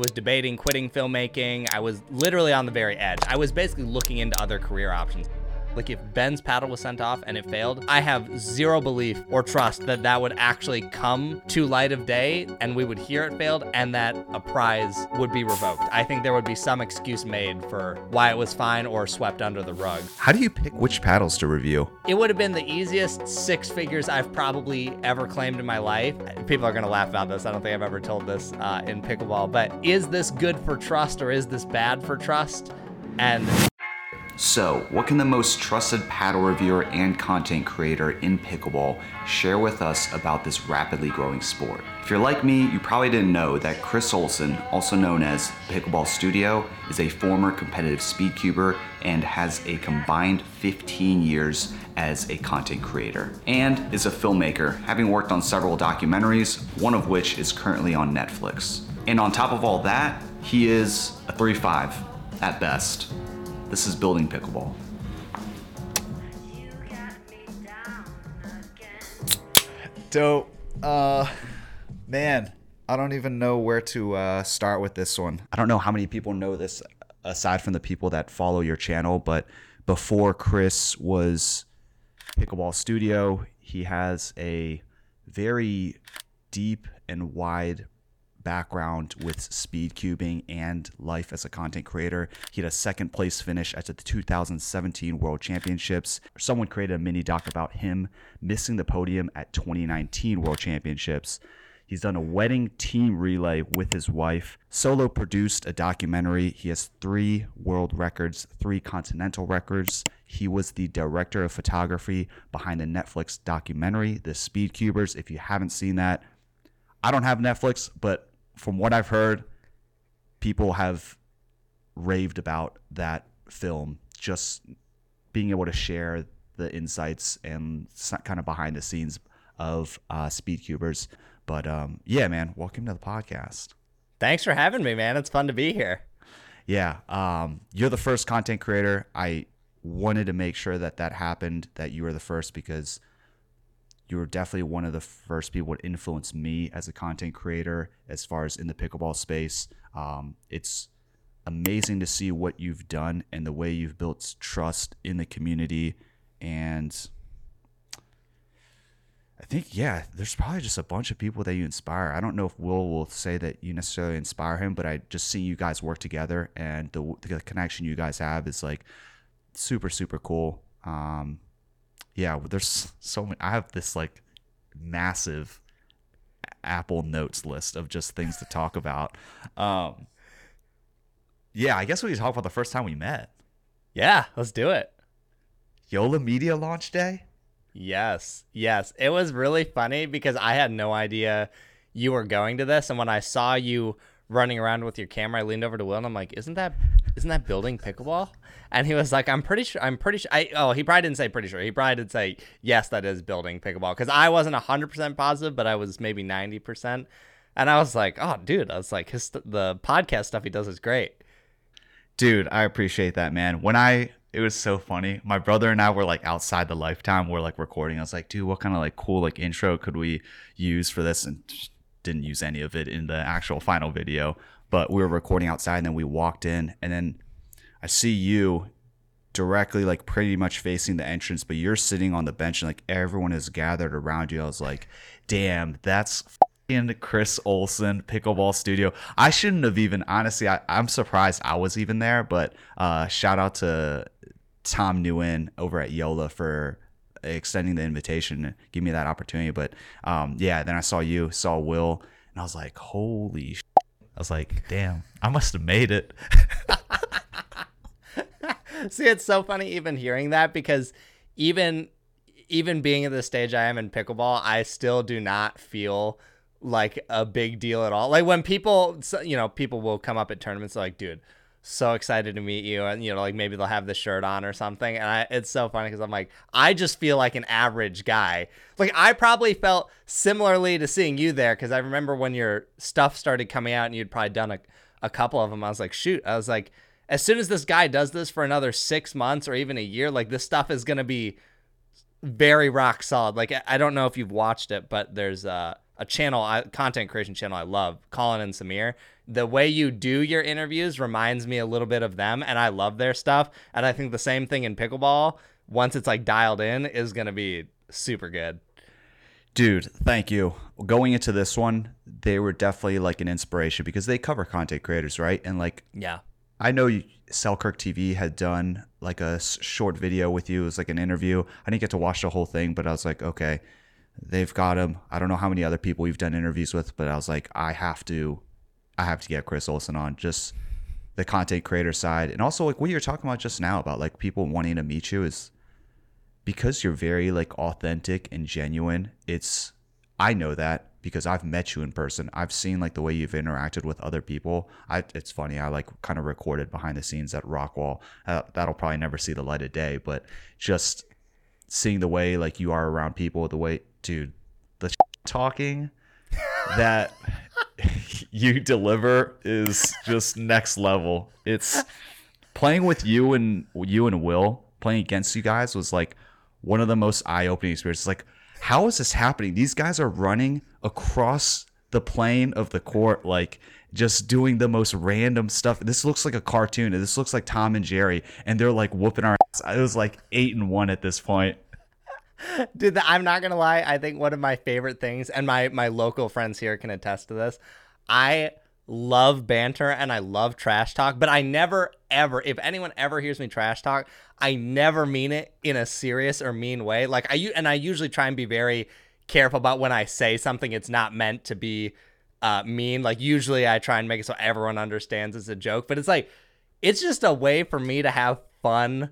was debating quitting filmmaking. I was literally on the very edge. I was basically looking into other career options. Like if Ben's paddle was sent off and it failed, I have zero belief or trust that that would actually come to light of day and we would hear it failed and that a prize would be revoked. I think there would be some excuse made for why it was fine or swept under the rug. How do you pick which paddles to review? It would have been the easiest six figures I've probably ever claimed in my life. People are going to laugh about this. I don't think I've ever told this uh, in pickleball, but is this good for trust or is this bad for trust? And so, what can the most trusted paddle reviewer and content creator in pickleball share with us about this rapidly growing sport? If you're like me, you probably didn't know that Chris Olson, also known as Pickleball Studio, is a former competitive speedcuber and has a combined 15 years as a content creator, and is a filmmaker, having worked on several documentaries, one of which is currently on Netflix. And on top of all that, he is a 3-5 at best. This is Building Pickleball. Dope. Uh, man, I don't even know where to uh, start with this one. I don't know how many people know this aside from the people that follow your channel, but before Chris was Pickleball Studio, he has a very deep and wide background with speed cubing and life as a content creator. He had a second place finish at the 2017 World Championships. Someone created a mini doc about him missing the podium at 2019 World Championships. He's done a wedding team relay with his wife. Solo produced a documentary. He has three world records, three continental records. He was the director of photography behind the Netflix documentary, The Speed Cubers. If you haven't seen that, I don't have Netflix, but from what I've heard, people have raved about that film. Just being able to share the insights and kind of behind the scenes of uh, Speedcubers. But um, yeah, man, welcome to the podcast. Thanks for having me, man. It's fun to be here. Yeah, um, you're the first content creator. I wanted to make sure that that happened, that you were the first because you were definitely one of the first people to influence me as a content creator as far as in the pickleball space. Um, it's amazing to see what you've done and the way you've built trust in the community. And I think, yeah, there's probably just a bunch of people that you inspire. I don't know if Will will say that you necessarily inspire him, but I just see you guys work together and the, the connection you guys have is like super, super cool. Um, yeah, there's so many. I have this like massive Apple Notes list of just things to talk about. Um, yeah, I guess we talk about the first time we met. Yeah, let's do it. JOOLA Media launch day. Yes, yes. It was really funny because I had no idea you were going to this, and when I saw you running around with your camera, I leaned over to Will and I'm like, "Isn't that isn't that building pickleball?" And he was like, "I'm pretty sure. I'm pretty sure." I oh, he probably didn't say pretty sure. He probably did say yes, that is building pickleball because I wasn't hundred percent positive, but I was maybe ninety percent. And I was like, "Oh, dude," I was like, "His the podcast stuff he does is great." Dude, I appreciate that, man. When I it was so funny. My brother and I were like outside the lifetime. We're like recording. I was like, dude, what kind of like cool like intro could we use for this? And didn't use any of it in the actual final video, but we were recording outside and then we walked in and then I see you directly like pretty much facing the entrance, but you're sitting on the bench and like everyone is gathered around you. I was like, damn, that's in Chris Olson Pickleball Studio. I shouldn't have even honestly. I, am surprised I was even there, but uh, shout out to Tom Nguyen over at JOOLA for extending the invitation, give me that opportunity. But um, yeah, then I saw you, saw Will, and I was like, holy. Sh-. I was like, damn, I must have made it. See, it's so funny even hearing that because even even being at the stage I am in pickleball, I still do not feel like a big deal at all. Like when people, you know, people will come up at tournaments like, dude, so excited to meet you and you know like maybe they'll have the shirt on or something and I, it's so funny because i'm like i just feel like an average guy. Like i probably felt similarly to seeing you there because i remember when your stuff started coming out and you'd probably done a, a couple of them i was like shoot i was like as soon as this guy does this for another six months or even a year like this stuff is to be very rock solid. Like i don't know if you've watched it but there's a, a channel content creation channel i love colin and samir the way you do your interviews reminds me a little bit of them and I love their stuff. And I think the same thing in pickleball, once it's like dialed in, is gonna be super good. Dude, thank you. Going into this one, they were definitely like an inspiration because they cover content creators, right? And like Yeah. I know you, Selkirk TV had done like a short video with you. It was like an interview. I didn't get to watch the whole thing, but I was like, okay, they've got him. I don't know how many other people we've done interviews with, but I was like, I have to, I have to get Chris Olson on just the content creator side, and also like what you're talking about just now about like people wanting to meet you is because you're very like authentic and genuine. It's I know that because I've met you in person. I've seen like the way you've interacted with other people. I it's funny. I like kind of recorded behind the scenes at Rockwall. Uh, that'll probably never see the light of day, but just seeing the way like you are around people, the way dude, the talking that you deliver is just next level. It's playing with you and you and Will playing against you guys was like one of the most eye-opening experiences. Like, how is this happening? These guys are running across the plane of the court, like just doing the most random stuff. This looks like a cartoon. This looks like Tom and Jerry, and they're like whooping our ass. It was like eight and one at this point. Dude, I'm not gonna lie. I think one of my favorite things, and my my local friends here can attest to this. I love banter and I love trash talk, but I never ever, if anyone ever hears me trash talk, I never mean it in a serious or mean way. Like I and I usually try and be very careful about when I say something. It's not meant to be uh, mean. Like usually I try and make it so everyone understands it's a joke, but it's like it's just a way for me to have fun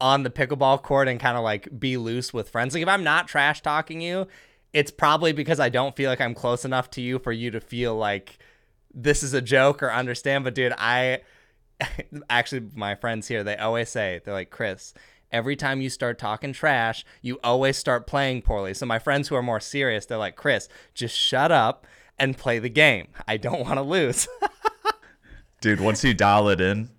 on the pickleball court and kind of like be loose with friends. Like if I'm not trash talking you, it's probably because I don't feel like I'm close enough to you for you to feel like this is a joke or understand. But dude, I actually my friends here, they always say, they're like, Chris, every time you start talking trash, you always start playing poorly. So my friends who are more serious, they're like, Chris, just shut up and play the game. I don't want to lose. Dude, once you dial it in,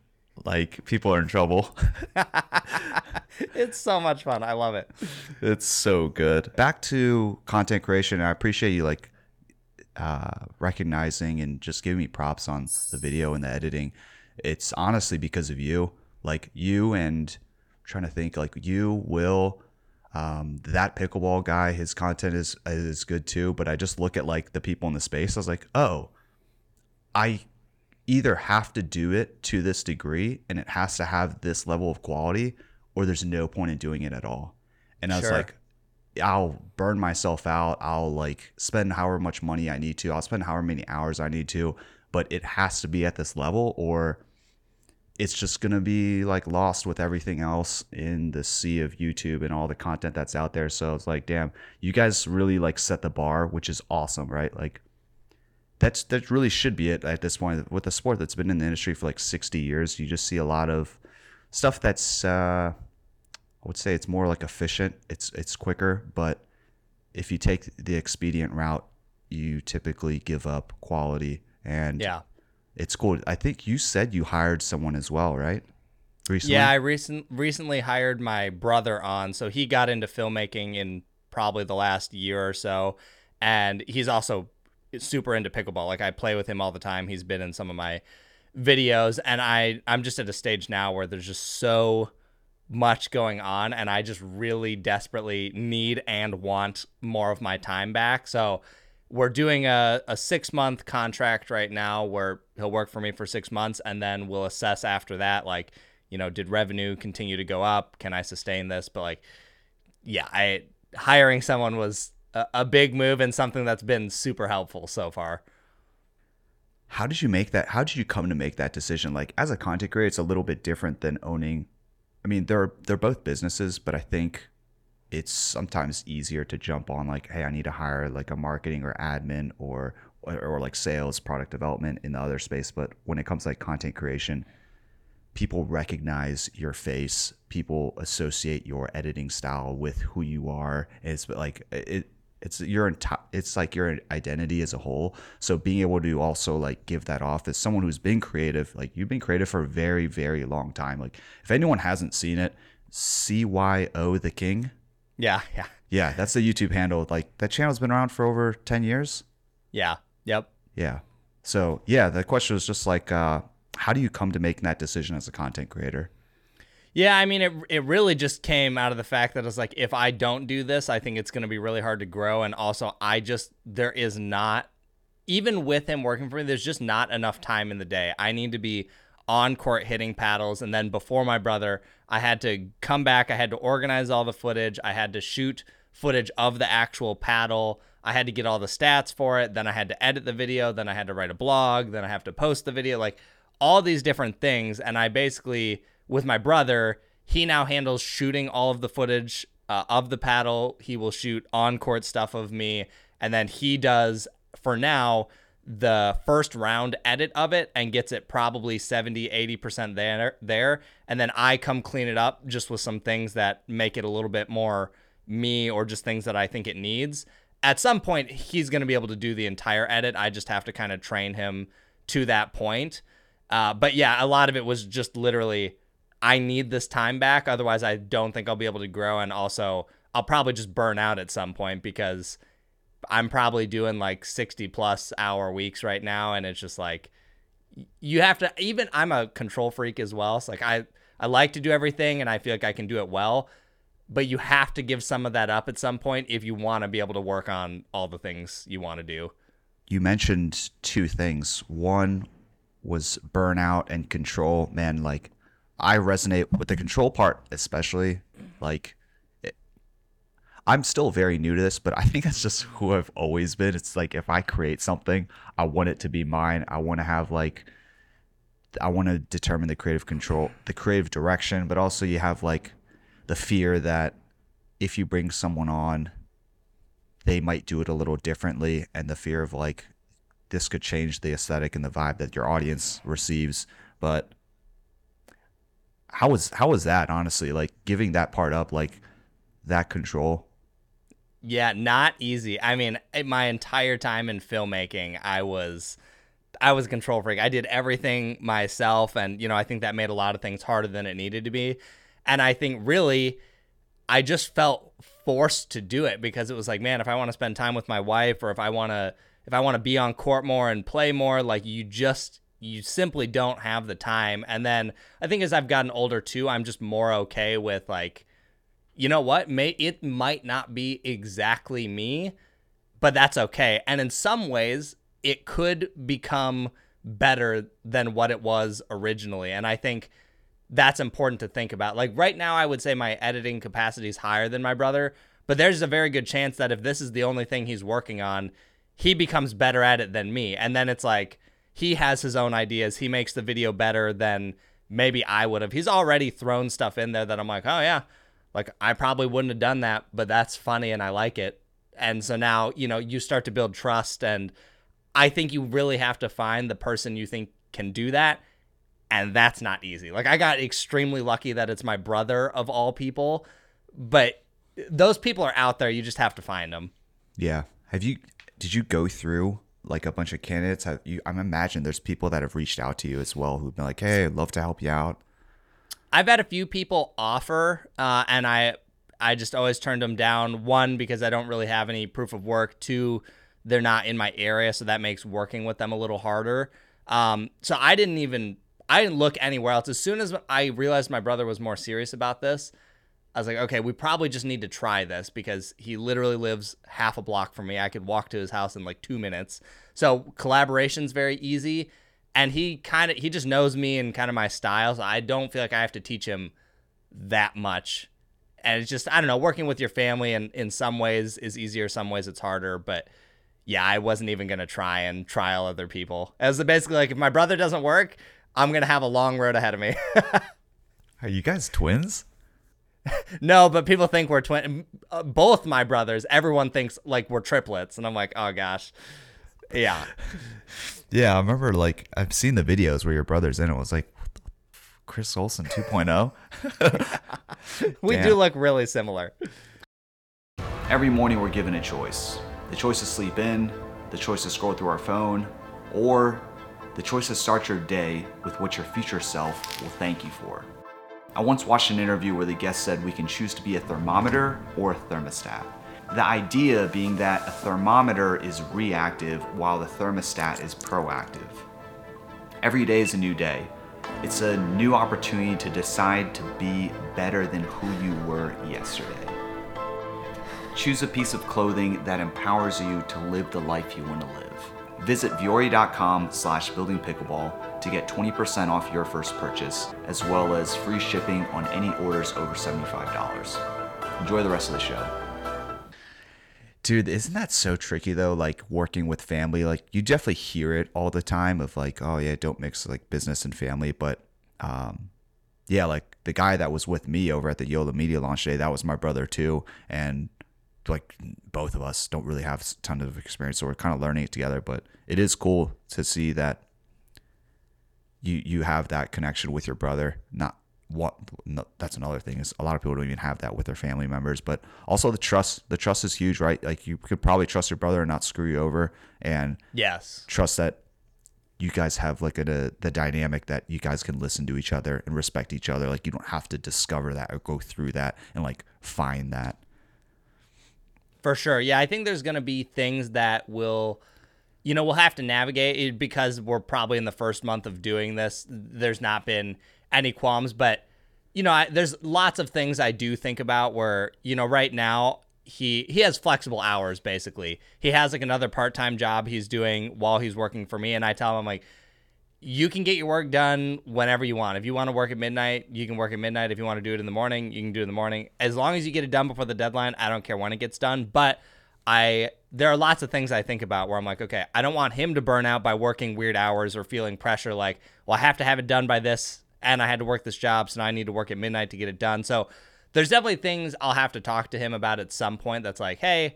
like people are in trouble. it's so much fun. I love it. It's so good. Back to content creation. I appreciate you like uh, recognizing and just giving me props on the video and the editing. It's honestly because of you. Like you and I'm trying to think like you, Will, um, that pickleball guy. His content is is good too. But I just look at like the people in the space. I was like, oh, I either have to do it to this degree and it has to have this level of quality, or there's no point in doing it at all. And I was Sure. like, I'll burn myself out. I'll like spend however much money I need to. I'll spend however many hours I need to, but it has to be at this level or it's just going to be like lost with everything else in the sea of YouTube and all the content that's out there. So it's like, damn, you guys really like set the bar, which is awesome, right? Like that's that really should be it at this point with a sport that's been in the industry for like 60 years. You just see a lot of stuff that's uh I would say it's more like efficient. It's it's quicker, but if you take the expedient route, you typically give up quality and Yeah. it's cool. I think you said you hired someone as well, right? Recently? Yeah, I recent recently hired my brother on, so he got into filmmaking in probably the last year or so, and he's also super into pickleball. Like I play with him all the time. He's been in some of my videos, and I I'm just at a stage now where there's just so much going on, and I just really desperately need and want more of my time back. So we're doing a, a six month contract right now where he'll work for me for six months and then we'll assess after that like you know did revenue continue to go up can i sustain this but like yeah i hiring someone was a, big move and something that's been super helpful so far How did you make that? How did you come to make that decision? Like as a content creator, it's a little bit different than owning. I mean, they're they're both businesses, but I think it's sometimes easier to jump on like, hey, I need to hire like a marketing or admin or or, or like sales, product development in the other space. But when it comes to like content creation, people recognize your face. People associate your editing style with who you are. It's like it. It's your enti- It's like your identity as a whole. So being able to also like give that off as someone who's been creative, like you've been creative for a very very long time. Like if anyone hasn't seen it, CYO the King. yeah yeah Yeah, that's the YouTube handle. Like that channel's been around for over ten years. yeah yep Yeah. So yeah, the question was just like, uh, how do you come to making that decision as a content creator? Yeah, I mean, it, it really just came out of the fact that it's like, if I don't do this, I think it's going to be really hard to grow. And also, I just, there is not, even with him working for me, there's just not enough time in the day. I need to be on court hitting paddles. And then before my brother, I had to come back, I had to organize all the footage, I had to shoot footage of the actual paddle. I had to get all the stats for it. Then I had to edit the video. Then I had to write a blog. Then I have to post the video. Like all these different things. And I basically, with my brother, he now handles shooting all of the footage uh, of the paddle. He will shoot on court stuff of me. And then he does, for now, the first round edit of it and gets it probably 70 80% there there and then I come clean it up just with some things that make it a little bit more me or just things that I think it needs at some point he's going to be able to do the entire edit. I just have to kind of train him to that point. Uh, but yeah, a lot of it was just literally, I need this time back. Otherwise, I don't think I'll be able to grow. And also, I'll probably just burn out at some point because I'm probably doing like 60 plus hour weeks right now. And it's just like, you have to, even I'm a control freak as well. So like, I, I like to do everything and I feel like I can do it well but you have to give some of that up at some point if you want to be able to work on all the things you want to do. You mentioned two things. One was burnout and control. Man, like I resonate with the control part, especially. Like it, I'm still very new to this, but I think that's just who I've always been. It's like if I create something, I want it to be mine. I want to have like I want to determine the creative control, the creative direction, but also you have like the fear that if you bring someone on, they might do it a little differently, and the fear of like this could change the aesthetic and the vibe that your audience receives. But how was how was that honestly? Like giving that part up, like that control. Yeah, not easy. I mean, eh, my entire time in filmmaking, I was I was a control freak. I did everything myself and you know, I think that made a lot of things harder than it needed to be. And I think really, I just felt forced to do it because it was like, man, if I want to spend time with my wife or if I want to if I want to be on court more and play more, like you just you simply don't have the time. And then I think as I've gotten older too, I'm just more okay with like you know what? May it might not be exactly me, but that's okay. And in some ways, it could become better than what it was originally. And I think that's important to think about. Like right now, I would say my editing capacity is higher than my brother, but there's a very good chance that if this is the only thing he's working on, he becomes better at it than me. And then it's like he has his own ideas. He makes the video better than maybe I would have. He's already thrown stuff in there that I'm like, oh yeah, like I probably wouldn't have done that, but that's funny and I like it. And so now, you know, you start to build trust and I think you really have to find the person you think can do that and that's not easy. Like I got extremely lucky that it's my brother of all people, but those people are out there. You just have to find them. Yeah. Have you? Did you go through like a bunch of candidates? Have you? I'm imagine there's people that have reached out to you as well who've been like, "Hey, I'd love to help you out." I've had a few people offer, uh, and I I just always turned them down. One because I don't really have any proof of work. Two, they're not in my area, so that makes working with them a little harder. Um, so I didn't even I didn't look anywhere else. As soon as I realized my brother was more serious about this, I was like, okay, we probably just need to try this because he literally lives half a block from me. I could walk to his house in like two minutes. So collaboration's very easy. And he kind of, he just knows me and kind of my style. So I don't feel like I have to teach him that much. And it's just, I don't know, working with your family and in some ways is easier, some ways it's harder. But yeah, I wasn't even to try and trial other people. As basically like, if my brother doesn't work, I'm gonna have a long road ahead of me. Are you guys twins? no, but people think we're twin. Uh, both my brothers. Everyone thinks like we're triplets, and I'm like, oh gosh, yeah. yeah, I remember like I've seen the videos where your brothers in it. was like Chris Olson 2.0. we do look really similar. Every morning we're given a choice. The choice to sleep in, the choice to scroll through our phone, or the choice to start your day with what your future self will thank you for. I once watched an interview where the guest said we can choose to be a thermometer or a thermostat. The idea being that a thermometer is reactive while the thermostat is proactive. Every day is a new day. It's a new opportunity to decide to be better than who you were yesterday. Choose a piece of clothing that empowers you to live the life you want to live. Visit Vuori.com slash building pickleball to get 20% off your first purchase, as well as free shipping on any orders over $75. Enjoy the rest of the show. Dude, isn't that so tricky though? Like working with family, like you definitely hear it all the time of like, oh yeah, don't mix like business and family. But um, yeah, like the guy that was with me over at the JOOLA Media launch day, that was my brother too, and like both of us don't really have a ton of experience, so we're kind of learning it together. But it is cool to see that you you have that connection with your brother, not what no, that's another thing is a lot of people don't even have that with their family members but also the trust the trust is huge right like you could probably trust your brother and not screw you over and Yes. trust that you guys have like a, a the dynamic that you guys can listen to each other and respect each other like you don't have to discover that or go through that and like find that For sure. Yeah, I think there's going to be things that will, you know, we'll have to navigate because we're probably in the first month of doing this. There's not been any qualms, but, you know, I, there's lots of things I do think about where, you know, right now he he has flexible hours basically. He has like another part-time job he's doing while he's working for me and I tell him like you can get your work done whenever you want. If you want to work at midnight, you can work at midnight. If you want to do it in the morning, you can do it in the morning. As long as you get it done before the deadline, I don't care when it gets done. But I there are lots of things I think about where I'm like, okay, I don't want him to burn out by working weird hours or feeling pressure like, well, I have to have it done by this and I had to work this job, so now I need to work at midnight to get it done. So there's definitely things I'll have to talk to him about at some point that's like, hey,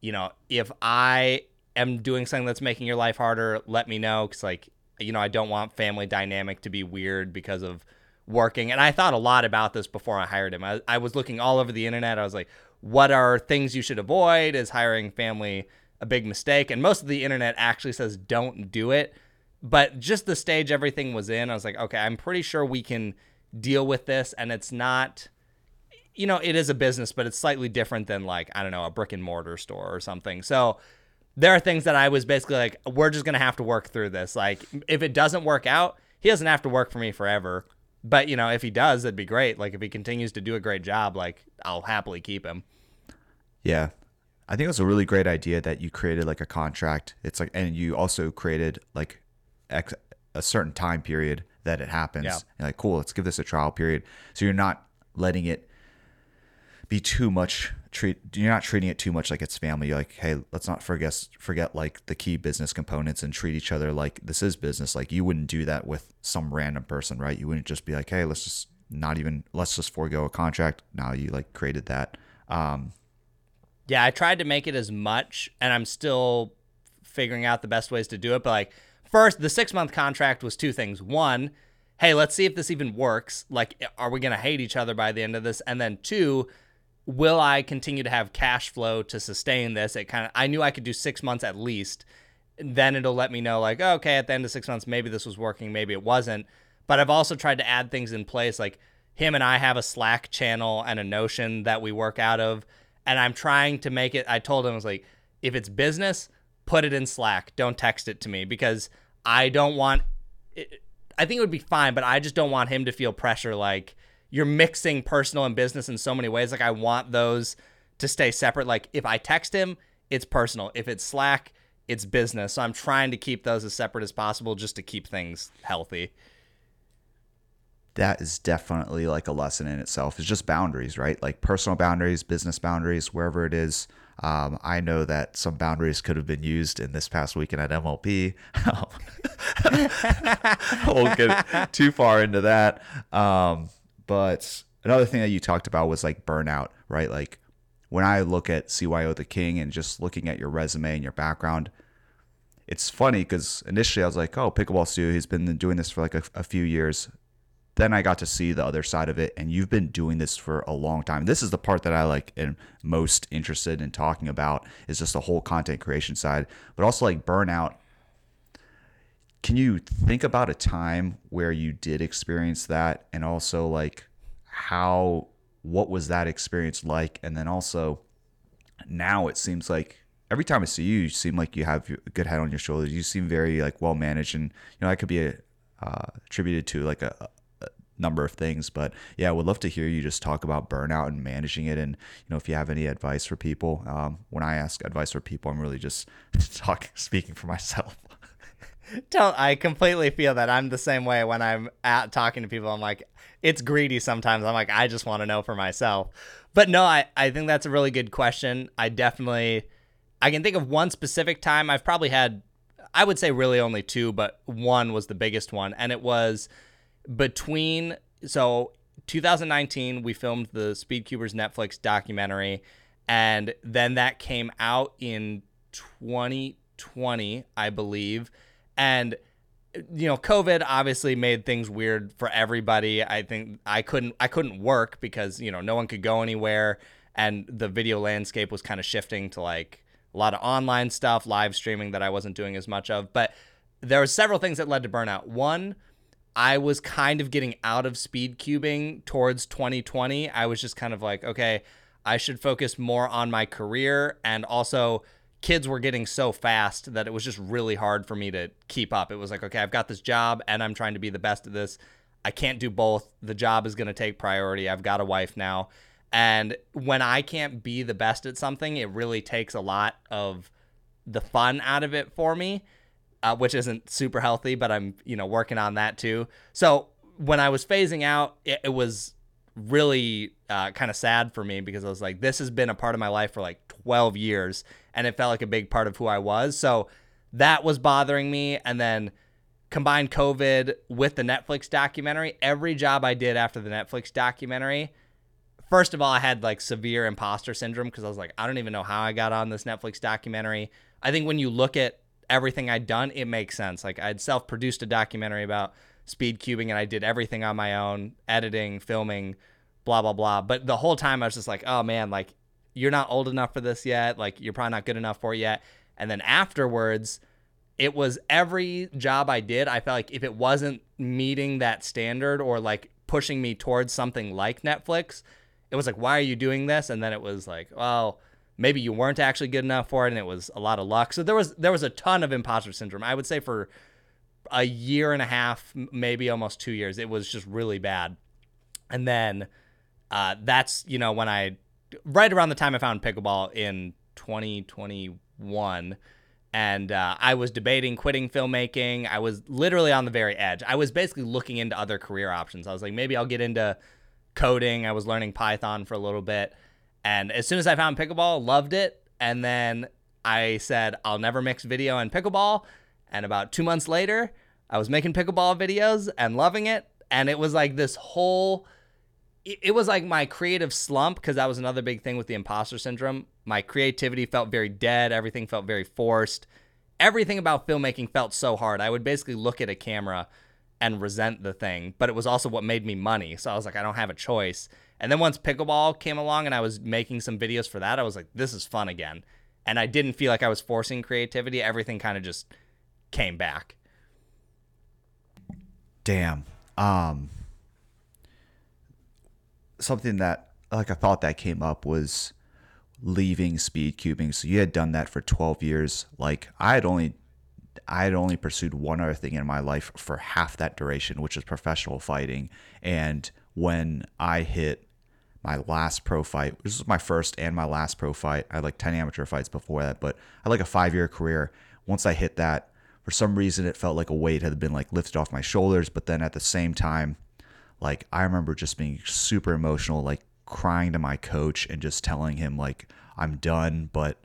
you know, if I am doing something that's making your life harder, let me know cuz like, you know, I don't want family dynamic to be weird because of working. And I thought a lot about this before I hired him. I, I was looking all over the internet. I was like, what are things you should avoid? Is hiring family a big mistake? And most of the internet actually says don't do it. But just the stage everything was in, I was like, okay, I'm pretty sure we can deal with this. And it's not you know, it is a business, but it's slightly different than like, I don't know, a brick and mortar store or something. So there are things that I was basically like, we're just going to have to work through this. Like, if it doesn't work out, he doesn't have to work for me forever. But, you know, if he does, it'd be great. Like, if he continues to do a great job, like, I'll happily keep him. Yeah. I think it was a really great idea that you created like a contract. It's like, and you also created like a certain time period that it happens. Yeah. You're like, cool, let's give this a trial period. So you're not letting it be too much treat you're not treating it too much like it's family you're like hey let's not forget forget like the key business components and treat each other like this is business like you wouldn't do that with some random person right you wouldn't just be like hey let's just not even let's just forego a contract now you like created that um Yeah, I tried to make it as much, and I'm still figuring out the best ways to do it. But like, first, the six month contract was two things. One, hey, let's see if this even works. Like, are we gonna hate each other by the end of this? And then two, will I continue to have cash flow to sustain this? It kind of, I knew I could do six months at least. Then it'll let me know, like, oh, okay, at the end of six months, maybe this was working, maybe it wasn't. But I've also tried to add things in place, like him and I have a Slack channel and a Notion that we work out of and I'm trying to make it. I told him I was like, if it's business, put it in Slack. Don't text it to me because I don't want. It, I think it would be fine, but I just don't want him to feel pressure. Like you're mixing personal and business in so many ways. Like I want those to stay separate. Like if I text him, it's personal. If it's Slack, it's business. So I'm trying to keep those as separate as possible just to keep things healthy. that is definitely like a lesson in itself. It's just boundaries, right? Like personal boundaries, business boundaries, wherever it is. Um, I know that some boundaries could have been used in this past weekend at MLP. I won't get too far into that. Um, but another thing that you talked about was like burnout, right? Like when I look at CYO the King and just looking at your resume and your background, it's funny because initially I was like, oh, Pickleball Studio, he's been doing this for like a, a few years then I got to see the other side of it, and you've been doing this for a long time. This is the part that I like am most interested in talking about is just the whole content creation side, but also like burnout. Can you think about a time where you did experience that, and also like how what was that experience like, and then also now it seems like every time I see you, you seem like you have a good head on your shoulders. You seem very like well managed, and you know I could be a, uh, attributed to like a, a, number of things. But yeah, I would love to hear you just talk about burnout and managing it, and you know if you have any advice for people. Um, when I ask advice for people, I'm really just talking, speaking for myself. Don't I completely feel that I'm the same way when I'm at talking to people. I'm like, it's greedy sometimes. I'm like, I just want to know for myself. But no, I, I think that's a really good question. I definitely I can think of one specific time. I've probably had I would say really only two, but one was the biggest one. And it was between so 2019 we filmed the Speedcubers Netflix documentary and then that came out in 2020, I believe and you know covid obviously made things weird for everybody. I think i couldn't i couldn't work because you know no one could go anywhere. And the video landscape was kind of shifting to like a lot of online stuff live streaming that i wasn't doing as much of. But there were several things that led to burnout. One i was kind of getting out of speed cubing towards 2020 i was just kind of like okay i should focus more on my career and also kids were getting so fast that it was just really hard for me to keep up. It was like, okay, I've got this job and I'm trying to be the best at this. I can't do both. The job is going to take priority. I've got a wife now. And when I can't be the best at something, it really takes a lot of the fun out of it for me, uh, which isn't super healthy, but I'm, you know, working on that too. So when I was phasing out, it, it was really uh, kind of sad for me because I was like, this has been a part of my life for like 12 years and it felt like a big part of who I was. So that was bothering me. And then combined COVID with the Netflix documentary, every job I did after the Netflix documentary, first of all, I had like severe imposter syndrome because I was like, I don't even know how I got on this Netflix documentary. I think when you look at everything I'd done, it makes sense. Like I'd self produced a documentary about speed cubing and I did everything on my own, editing, filming, blah, blah, blah. But the whole time I was just like, oh man, like you're not old enough for this yet. Like you're probably not good enough for it yet. And then afterwards, it was every job I did, I felt like if it wasn't meeting that standard or like pushing me towards something like Netflix, it was like, why are you doing this? And then it was like, well, maybe you weren't actually good enough for it and it was a lot of luck. So there was there was a ton of imposter syndrome. I would say for a year and a half, maybe almost 2 years, it was just really bad. And then uh, that's, you know, when I right around the time I found pickleball in 2021 and uh, I was debating quitting filmmaking. I was literally on the very edge. I was basically looking into other career options. I was like, maybe I'll get into coding. I was learning Python for a little bit. And as soon as I found pickleball, loved it. And then I said, I'll never mix video and pickleball. And about two months later, I was making pickleball videos and loving it. And it was like this whole it was like my creative slump because that was another big thing with the imposter syndrome. My creativity felt very dead. Everything felt very forced. Everything about filmmaking felt so hard. I would basically look at a camera and resent the thing, but it was also what made me money. So I was like, I don't have a choice. And then once pickleball came along and I was making some videos for that, I was like, this is fun again. And I didn't feel like I was forcing creativity. Everything kind of just came back. Damn. Um, something that like a thought that came up was leaving speed cubing. So you had done that for 12 years. Like I had only I had only pursued one other thing in my life for half that duration, which is professional fighting. And when I hit my last pro fight, this was my first and my last pro fight. I had like 10 amateur fights before that, but I had like a five year career. Once I hit that, for some reason, it felt like a weight had been like lifted off my shoulders. But then at the same time, like I remember just being super emotional, like crying to my coach and just telling him like I'm done, but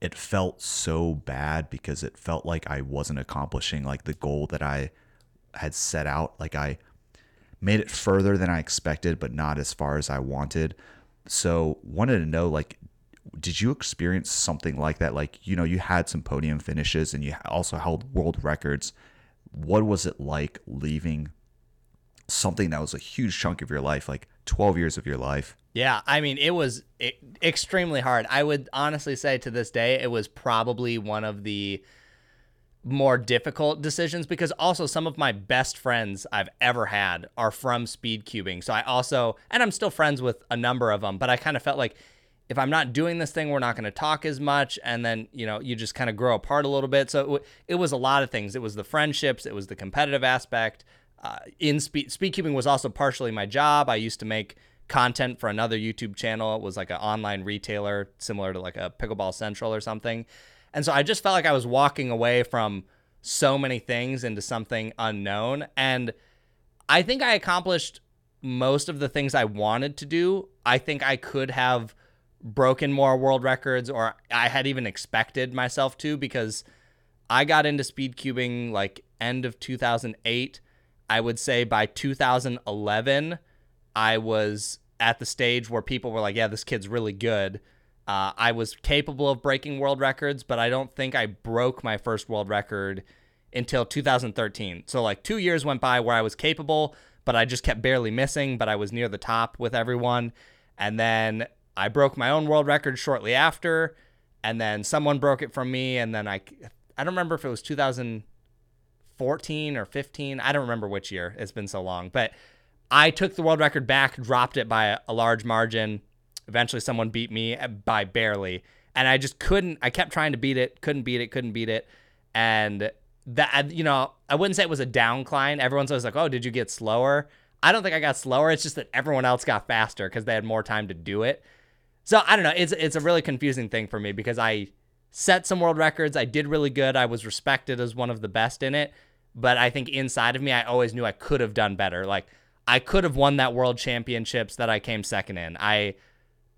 it felt so bad because it felt like I wasn't accomplishing like the goal that I had set out. Like I made it further than I expected, but not as far as I wanted. So wanted to know like did you experience something like that? Like, you know, you had some podium finishes and you also held world records. What was it like leaving something that was a huge chunk of your life, like 12 years of your life. Yeah, I mean, it was extremely hard. I would honestly say to this day, it was probably one of the more difficult decisions because also some of my best friends I've ever had are from speed cubing. So I also, and I'm still friends with a number of them, but I kind of felt like if I'm not doing this thing, we're not going to talk as much. And then, you know, you just kind of grow apart a little bit. So it, it, was a lot of things. It was the friendships, it was the competitive aspect. Uh, in speed, speedcubing was also partially my job. I used to make content for another YouTube channel. It was like an online retailer, similar to like a Pickleball Central or something. And so I just felt like I was walking away from so many things into something unknown. And I think I accomplished most of the things I wanted to do. I think I could have broken more world records, or I had even expected myself to, because I got into speed cubing like end of 2008. I would say by 2011, I was at the stage where people were like, yeah, this kid's really good. Uh, I was capable of breaking world records, but I don't think I broke my first world record until 2013. So, like, two years went by where I was capable, but I just kept barely missing, but I was near the top with everyone. And then I broke my own world record shortly after, and then someone broke it from me, and then I I don't remember if it was 2014 or 15. I don't remember which year. It's been so long, but I took the world record back, dropped it by a large margin. Eventually, someone beat me uh, by barely, and I just couldn't. I kept trying to beat it, couldn't beat it, couldn't beat it, and that you know, I wouldn't say it was a downcline. Everyone's always like, "Oh, did you get slower?" I don't think I got slower. It's just that everyone else got faster because they had more time to do it. So I don't know. It's it's a really confusing thing for me because I set some world records. I did really good. I was respected as one of the best in it. But I think inside of me, I always knew I could have done better. Like I could have won that world championships that I came second in. I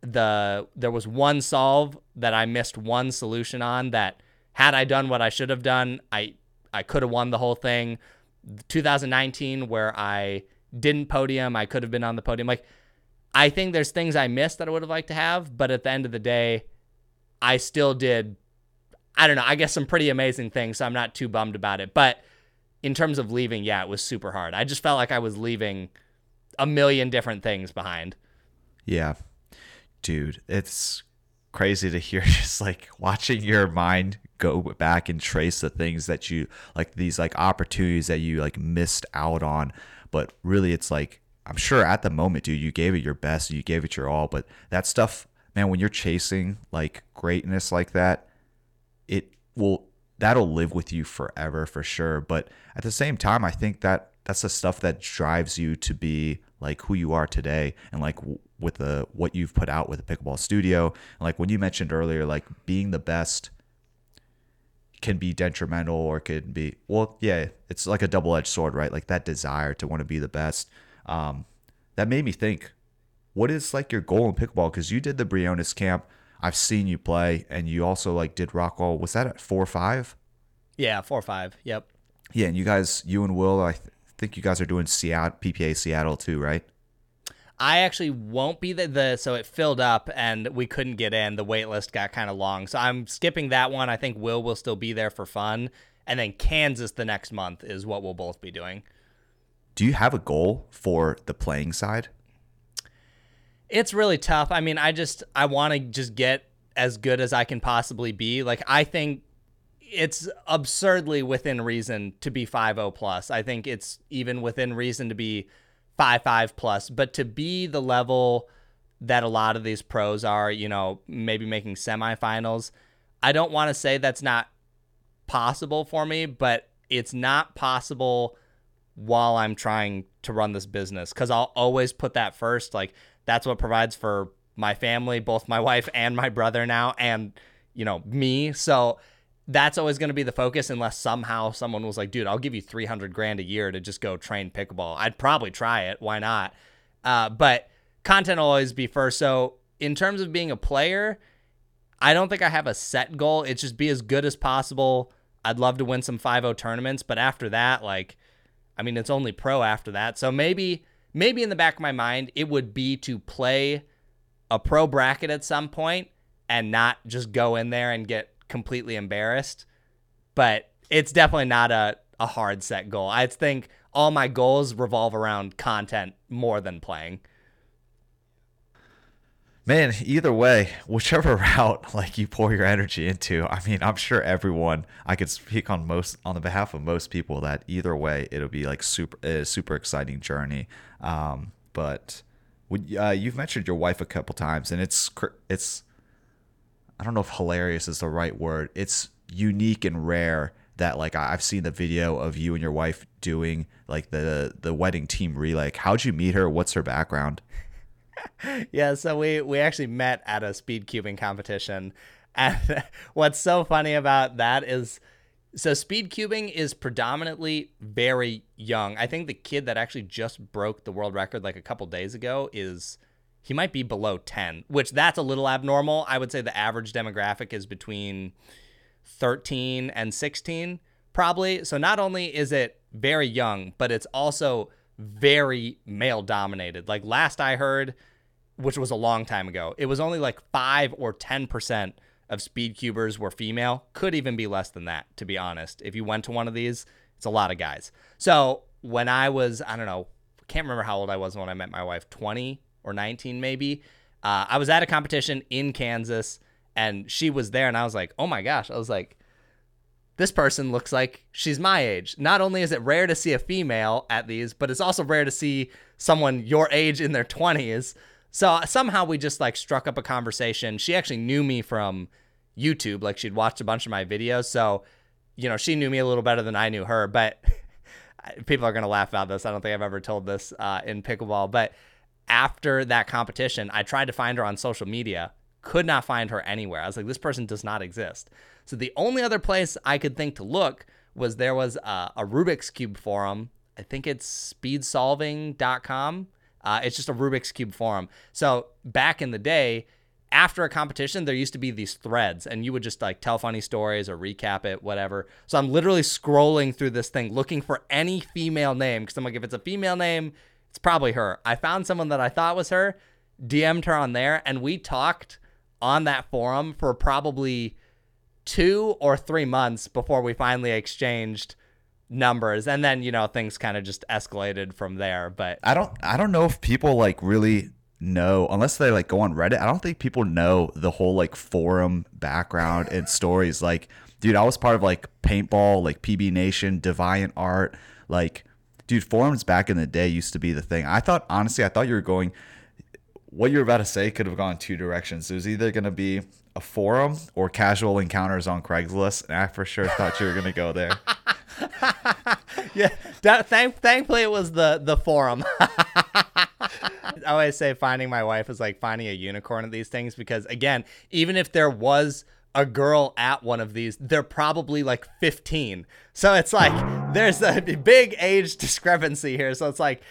the there was one solve that I missed one solution on that had I done what I should have done, I I could have won the whole thing. 2019 where I didn't podium, I could have been on the podium. Like I think there's things I missed that I would have liked to have, but at the end of the day, I still did I don't know, I guess some pretty amazing things, so I'm not too bummed about it. But in terms of leaving, yeah, it was super hard. I just felt like I was leaving a million different things behind. Yeah. Dude, it's crazy to hear just like watching your mind go back and trace the things that you like these like opportunities that you like missed out on. But really it's like I'm sure at the moment, dude, you gave it your best, you gave it your all, but that stuff, man, when you're chasing like greatness like that, it will that'll live with you forever for sure. But at the same time, I think that that's the stuff that drives you to be like who you are today and like with the what you've put out with the pickleball studio. And like when you mentioned earlier like being the best can be detrimental or could be well yeah it's like a double-edged sword right? Like that desire to want to be the best. Um, that made me think what is like your goal in pickleball? Because you did the briones camp i've seen you play and you also like did rockwall was that at four or five yeah four or five yep yeah and you guys you and will i th- think you guys are doing Seattle, PPA Seattle too, right? I actually won't be the, the so it filled up and we couldn't get in. The wait list got kind of long, so I'm skipping that one. I think Will will still be there for fun, and then Kansas the next month is what we'll both be doing. Do you have a goal for the playing side? It's really tough. I mean, I just I want to just get as good as I can possibly be. Like I think it's absurdly within reason to be 5-0 plus. I think it's even within reason to be 5-5 plus, but to be the level that a lot of these pros are, you know, maybe making semifinals, I don't want to say that's not possible for me, but it's not possible while I'm trying to run this business cuz I'll always put that first. Like that's what provides for my family, both my wife and my brother now and you know, me. So that's always going to be the focus unless somehow someone was like, dude, I'll give you 300 grand a year to just go train pickleball. I'd probably try it. Why not? Uh, but content will always be first. So, in terms of being a player, I don't think I have a set goal. It's just be as good as possible. I'd love to win some 5 tournaments, but after that, like, I mean, it's only pro after that. So maybe, maybe in the back of my mind, it would be to play a pro bracket at some point and not just go in there and get completely embarrassed. But it's definitely not a, a hard set goal. I think all my goals revolve around content more than playing. Man, either way, whichever route like you pour your energy into, I mean, I'm sure everyone I could speak on most on the behalf of most people that either way it'll be like super a super exciting journey. Um, but Would- Uh, you've mentioned your wife a couple times, and it's it's I don't know if hilarious is the right word. It's unique and rare that like I've seen the video of you and your wife doing like the the wedding team relay. How'd you meet her? What's her background? Yeah, so we we actually met at a speed cubing competition. And what's so funny about that is so speed cubing is predominantly very young. I think the kid that actually just broke the world record like a couple days ago is he might be below 10, which that's a little abnormal. I would say the average demographic is between 13 and 16 probably. So not only is it very young, but it's also very male dominated. Like last I heard, which was a long time ago, it was only like 5 or 10% of speed cubers were female. Could even be less than that, to be honest. If you went to one of these, it's a lot of guys. So when I was, I don't know, can't remember how old I was when I met my wife, 20 or 19 maybe. Uh, I was at a competition in Kansas and she was there and I was like, oh my gosh. I was like, this person looks like she's my age. Not only is it rare to see a female at these, but it's also rare to see someone your age in their 20s. So somehow we just like struck up a conversation. She actually knew me from YouTube, like she'd watched a bunch of my videos. So, you know, she knew me a little better than I knew her, but people are going to laugh about this. I don't think I've ever told this uh, in pickleball, but after that competition, I tried to find her on social media, could not find her anywhere. I was like, this person does not exist. So the only other place I could think to look was there was a, a Rubik's Cube forum. I think it's speedsolving.com. Uh, it's just a Rubik's Cube forum. So back in the day, after a competition, there used to be these threads, and you would just like tell funny stories or recap it, whatever. So I'm literally scrolling through this thing looking for any female name because I'm like, if it's a female name, it's probably her. I found someone that I thought was her, DM'd her on there, and we talked on that forum for probably two or three months before we finally exchanged numbers and then you know things kind of just escalated from there but I don't I don't know if people like really know unless they like go on Reddit. I don't think people know the whole like forum background and stories. Like, dude, I was part of like paintball, like PB Nation, Deviant Art, like dude, forums back in the day used to be the thing. I thought honestly, I thought you were going what you're about to say could have gone two directions. It was either going to be a forum or casual encounters on Craigslist, and I for sure thought you were going to go there. yeah that, thank, thankfully it was the the forum i always say finding my wife is like finding a unicorn at these things because again even if there was a girl at one of these they're probably like 15 so it's like there's a big age discrepancy here so it's like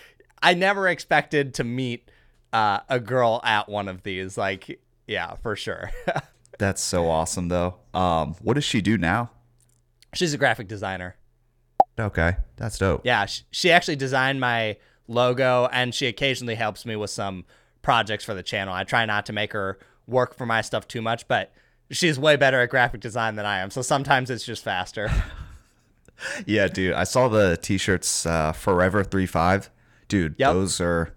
i never expected to meet uh, a girl at one of these like yeah for sure That's so awesome, though. Um, what does she do now? she's a graphic designer Okay, that's dope. Yeah, sh- she actually designed my logo and she occasionally helps me with some projects for the channel. I try not to make her work for my stuff too much, but she's way better at graphic design than I am. So sometimes it's just faster. Yeah, dude. I saw the t-shirts uh, Forever 35. Dude, Yep. those are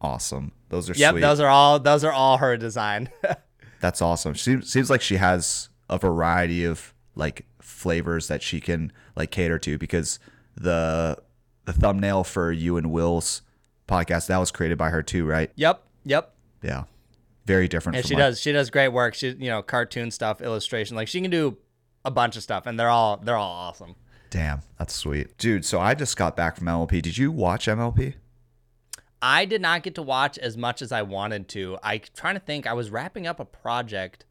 awesome. Those are yep, sweet. those are all those are all her design. That's awesome. She seems like she has a variety of like flavors that she can like cater to because the the thumbnail for you and Will's podcast that was created by her too, right? yep, yep. Yeah. Very different And she does she does great work. She you know, cartoon stuff, illustration. Like she can do a bunch of stuff and they're all they're all awesome. Damn, that's sweet. Dude, so I just got back from MLP. Did you watch MLP? I did not get to watch as much as I wanted to. I trying to think. I was wrapping up a project.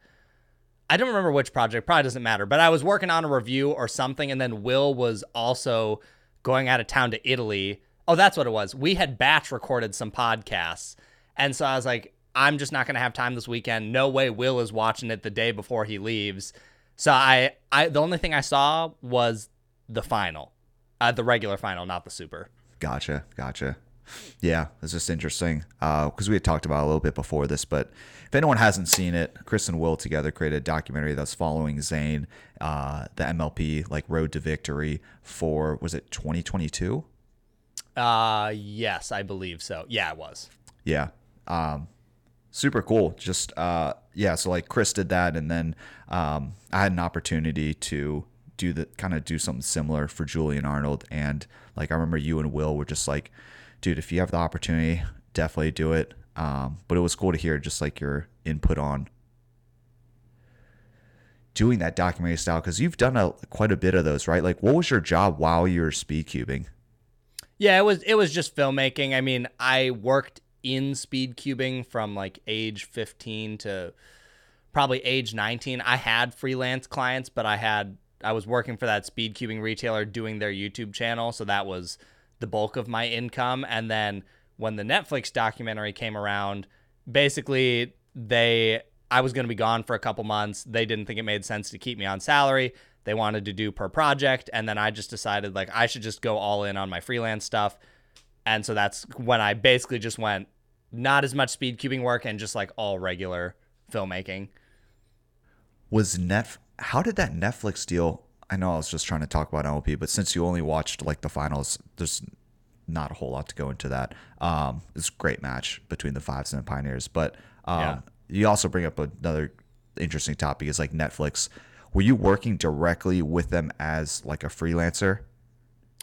I don't remember which project. Probably doesn't matter. But I was working on a review or something, and then Will was also going out of town to Italy. Oh, that's what it was. We had batch recorded some podcasts, and so I was like, I'm just not gonna have time this weekend. No way. Will is watching it the day before he leaves. So I, I the only thing I saw was the final, uh, the regular final, not the super. Gotcha, gotcha. Yeah, it's just interesting because we had talked about a little bit before this, but if anyone hasn't seen it, Chris and Will together created a documentary that's following Zane, uh, the MLP like road to victory for was it 2022? Uh, yes, I believe so. Yeah, it was. Yeah, um, super cool. Just uh, yeah, so like Chris did that, and then um, I had an opportunity to do the kind of do something similar for Julian Arnold, and like I remember you and Will were just like, dude, if you have the opportunity, definitely do it. Um, but it was cool to hear just like your input on doing that documentary style because you've done a quite a bit of those, right? Like, what was your job while you were speed cubing? Yeah, it was it was just filmmaking. I mean, I worked in speed cubing from like age 15 to probably age 19. I had freelance clients, but I had I was working for that speed cubing retailer doing their YouTube channel, so that was the bulk of my income. And then when the Netflix documentary came around, basically they I was going to be gone for a couple months. They didn't think it made sense to keep me on salary. They wanted to do per project, and then I just decided like I should just go all in on my freelance stuff. And so that's when I basically just went not as much speed cubing work and just like all regular filmmaking. Was Net how did that Netflix deal? I know I was just trying to talk about MLP, but since you only watched like the finals, there's not a whole lot to go into that. Um, it's a great match between the Fives and the Pioneers, but um, yeah. you also bring up another interesting topic is like Netflix. Were you working directly with them as like a freelancer?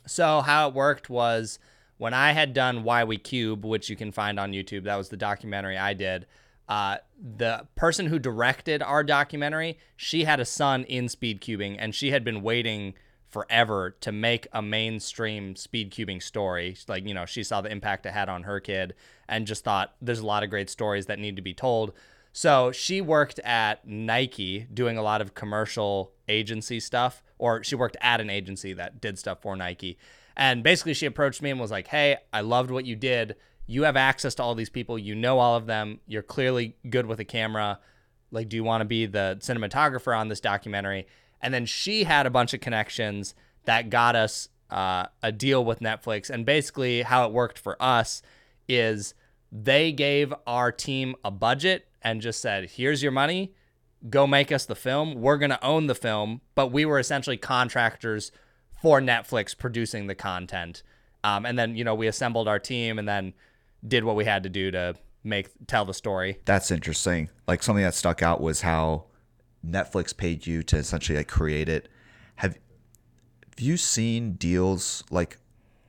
So how it worked was when I had done Why We Cube, which you can find on YouTube, that was the documentary I did. Uh, the person who directed our documentary, she had a son in speed cubing, and she had been waiting forever to make a mainstream speed cubing story. Like, you know, she saw the impact it had on her kid and just thought there's a lot of great stories that need to be told. So she worked at Nike doing a lot of commercial agency stuff, or she worked at an agency that did stuff for Nike. And basically, she approached me and was like, Hey, I loved what you did. You have access to all these people. You know all of them. You're clearly good with a camera. Like, do you want to be the cinematographer on this documentary? And then she had a bunch of connections that got us uh, a deal with Netflix. And basically, how it worked for us is they gave our team a budget and just said, here's your money, go make us the film. We're going to own the film. But we were essentially contractors for Netflix producing the content. Um, and then, you know, we assembled our team and then did what we had to do to make tell the story. That's interesting. Like something that stuck out was how Netflix paid you to essentially like create it. Have, have you seen deals like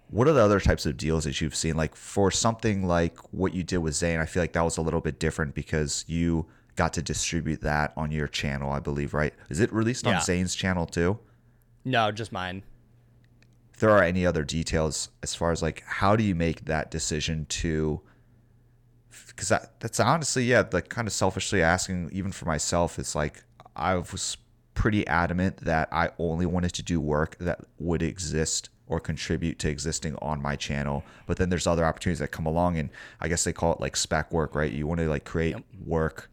what are the other types of deals that you've seen? Like for something like what you did with Zane, I feel like that was a little bit different because you got to distribute that on your channel, I believe, right? Is it released on yeah. Zane's channel too? No, just mine. There are any other details as far as like how do you make that decision to because that, that's honestly yeah like kind of selfishly asking even for myself it's like I was pretty adamant that I only wanted to do work that would exist or contribute to existing on my channel. But then there's other opportunities that come along, and I guess they call it like spec work, right? You want to like create yep. work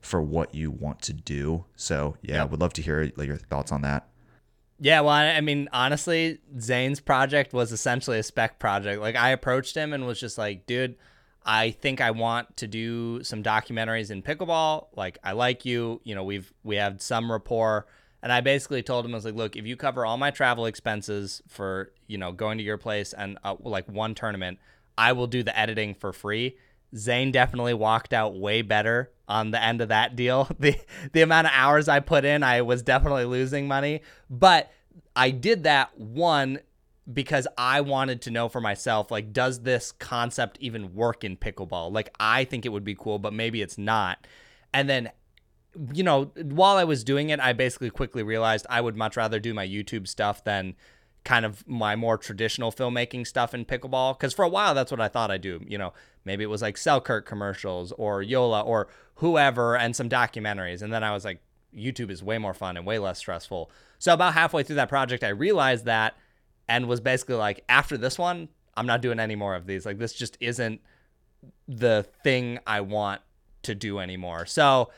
for what you want to do. So yeah, yep. would love to hear like, your thoughts on that. Yeah, well, I mean, honestly, Zane's project was essentially a spec project. Like, I approached him and was just like, dude, I think I want to do some documentaries in pickleball. Like I like you, you know, we've we have some rapport. And I basically told him I was like, look, if you cover all my travel expenses for, you know, going to your place and uh, like one tournament, I will do the editing for free. Zane definitely walked out way better on the end of that deal. The the amount of hours I put in, I was definitely losing money, but I did that one because I wanted to know for myself, like, does this concept even work in pickleball? Like, I think it would be cool, but maybe it's not. And then, you know, while I was doing it, I basically quickly realized I would much rather do my YouTube stuff than kind of my more traditional filmmaking stuff in pickleball. Because for a while, that's what I thought I'd do. You know, maybe it was like Selkirk commercials or JOOLA or whoever and some documentaries. And then I was like, YouTube is way more fun and way less stressful. So about halfway through that project, I realized that and was basically like, after this one, I'm not doing any more of these. Like, this just isn't the thing I want to do anymore. So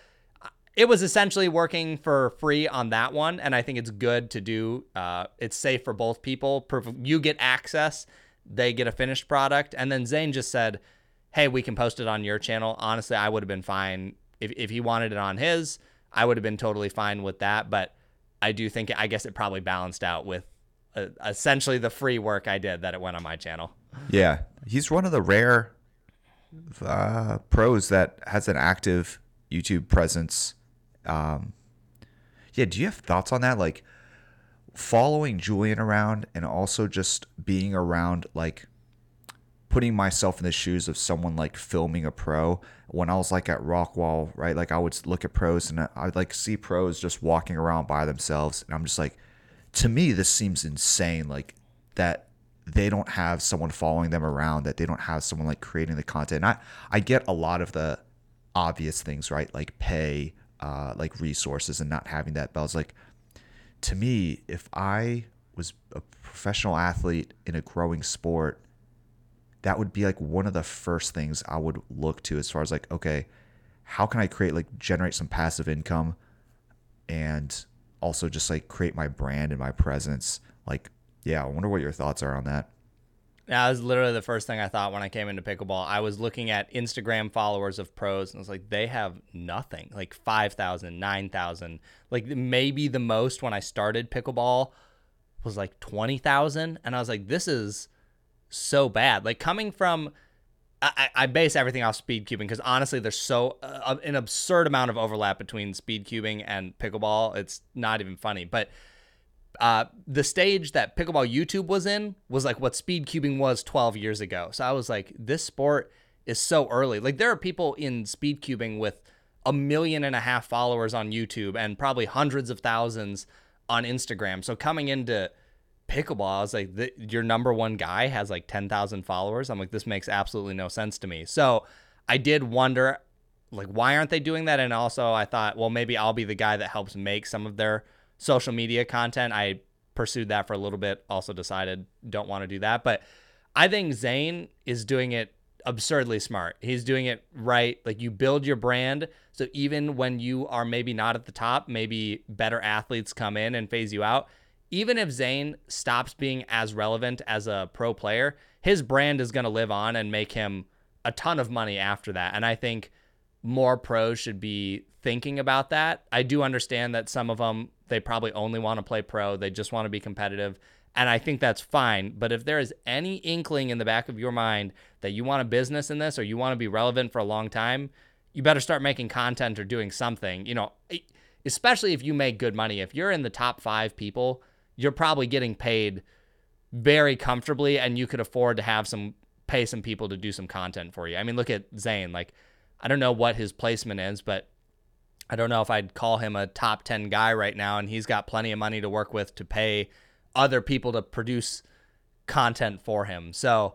it was essentially working for free on that one. And I think it's good to do. Uh, it's safe for both people. You get access, they get a finished product. And then Zane just said, hey, we can post it on your channel. Honestly, I would have been fine. If, if he wanted it on his, I would have been totally fine with that. But I do think, I guess it probably balanced out with uh, essentially the free work I did that it went on my channel. Yeah, he's one of the rare uh, pros that has an active YouTube presence. Um, yeah, do you have thoughts on that? Like following Julian around and also just being around like putting myself in the shoes of someone like filming a pro when I was like at Rockwall, right? Like I would look at pros and I'd like see pros just walking around by themselves. And I'm just like, to me, this seems insane. Like that they don't have someone following them around, that they don't have someone like creating the content. And I, I get a lot of the obvious things, right? Like pay, uh, like resources and not having that. Was like, to me, if I was a professional athlete in a growing sport, that would be like one of the first things I would look to as far as like, okay, how can I create like generate some passive income and also just like create my brand and my presence? Like, yeah, I wonder what your thoughts are on that. That was literally the first thing I thought when I came into pickleball. I was looking at Instagram followers of pros and I was like, they have nothing, like 5,000, 9,000. Like maybe the most when I started pickleball was like 20,000. And I was like, this is so bad. Like coming from, I, I base everything off speed cubing because honestly, there's so uh, an absurd amount of overlap between speed cubing and pickleball. It's not even funny. But uh, the stage that pickleball YouTube was in was like what speed cubing was 12 years ago. So I was like, this sport is so early. Like there are people in speed cubing with a million and a half followers on YouTube and probably hundreds of thousands on Instagram. So coming into pickleball, I was like, the, your number one guy has like 10,000 followers. I'm like, this makes absolutely no sense to me. So I did wonder, like, why aren't they doing that? And also, I thought, well, maybe I'll be the guy that helps make some of their social media content. I pursued that for a little bit, also decided don't want to do that. But I think Zane is doing it absurdly smart. He's doing it right. Like you build your brand. So even when you are maybe not at the top, maybe better athletes come in and phase you out even if Zane stops being as relevant as a pro player, his brand is going to live on and make him a ton of money after that. And I think more pros should be thinking about that. I do understand that some of them, they probably only want to play pro, they just want to be competitive. And I think that's fine. But if there is any inkling in the back of your mind that you want a business in this or you want to be relevant for a long time, you better start making content or doing something. You know, especially if you make good money. If you're in the top five people you're probably getting paid very comfortably and you could afford to have some pay some people to do some content for you. I mean, look at Zane. Like, I don't know what his placement is, but I don't know if I'd call him a top 10 guy right now. And he's got plenty of money to work with to pay other people to produce content for him. So,